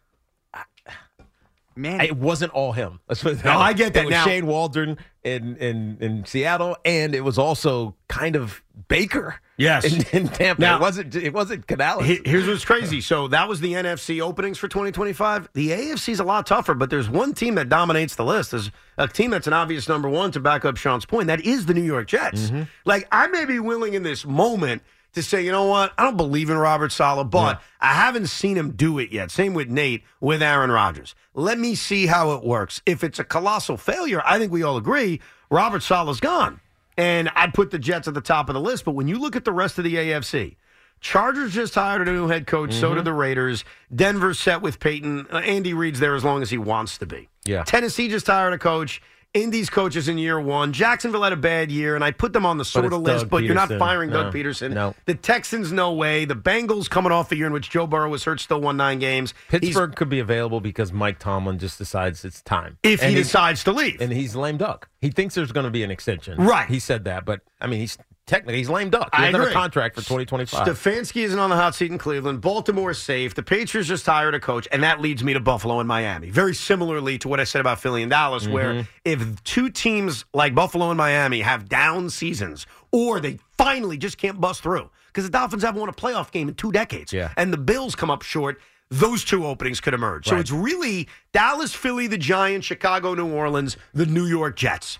Speaker 3: Man,
Speaker 4: it wasn't all him. Let's put it
Speaker 2: No. I get that
Speaker 4: It was
Speaker 2: now.
Speaker 4: Shane Waldron in, in in Seattle, and it was also kind of Baker.
Speaker 2: Yes.
Speaker 4: in, in Tampa.
Speaker 2: Now-
Speaker 4: it wasn't. It wasn't Canales.
Speaker 2: He- Here's what's crazy. So that was the NFC openings for 2025. The AFC is a lot tougher, but there's one team that dominates the list. There's a team that's an obvious number one to back up Sean's point. That is the New York Jets. Mm-hmm. Like I may be willing in this moment to say, you know what? I don't believe in Robert Saleh, but I haven't seen him do it yet. Same with Nate with Aaron Rodgers. Let me see how it works. If it's a colossal failure, I think we all agree Robert Saleh's gone. And I'd put the Jets at the top of the list. But when you look at the rest of the AFC, Chargers just hired a new head coach. So did the Raiders. Denver's set with Peyton. Uh, Andy Reid's there as long as he wants to be.
Speaker 4: Yeah.
Speaker 2: Tennessee just hired a coach. Indy's coaches in year one. Jacksonville had a bad year, and I put them on the sort of list,
Speaker 4: Doug
Speaker 2: but you're not
Speaker 4: Pederson.
Speaker 2: firing
Speaker 4: No.
Speaker 2: Doug Pederson.
Speaker 4: No.
Speaker 2: The Texans, no way. The Bengals coming off a year in which Joe Burrow was hurt, still won nine games. He's-
Speaker 4: Pittsburgh could be available because Mike Tomlin just decides it's time.
Speaker 2: if
Speaker 4: And
Speaker 2: he decides to leave.
Speaker 4: and he's lame duck. He thinks there's going to be an extension.
Speaker 2: Right.
Speaker 4: He said that, but I mean, he's technically he's lame duck. He
Speaker 2: I
Speaker 4: another
Speaker 2: agree.
Speaker 4: contract for 2025.
Speaker 2: Stefanski isn't on the hot seat in Cleveland. Baltimore's safe. The Patriots just hired a coach, and that leads me to Buffalo and Miami. Very similarly to what I said about Philly and Dallas,
Speaker 4: Mm-hmm.
Speaker 2: where if two teams like Buffalo and Miami have down seasons, or they finally just can't bust through, because the Dolphins haven't won a playoff game in two decades,
Speaker 4: Yeah.
Speaker 2: and the Bills come up short. Those two openings could emerge. So it's really Dallas, Philly, the Giants, Chicago, New Orleans, the New York Jets.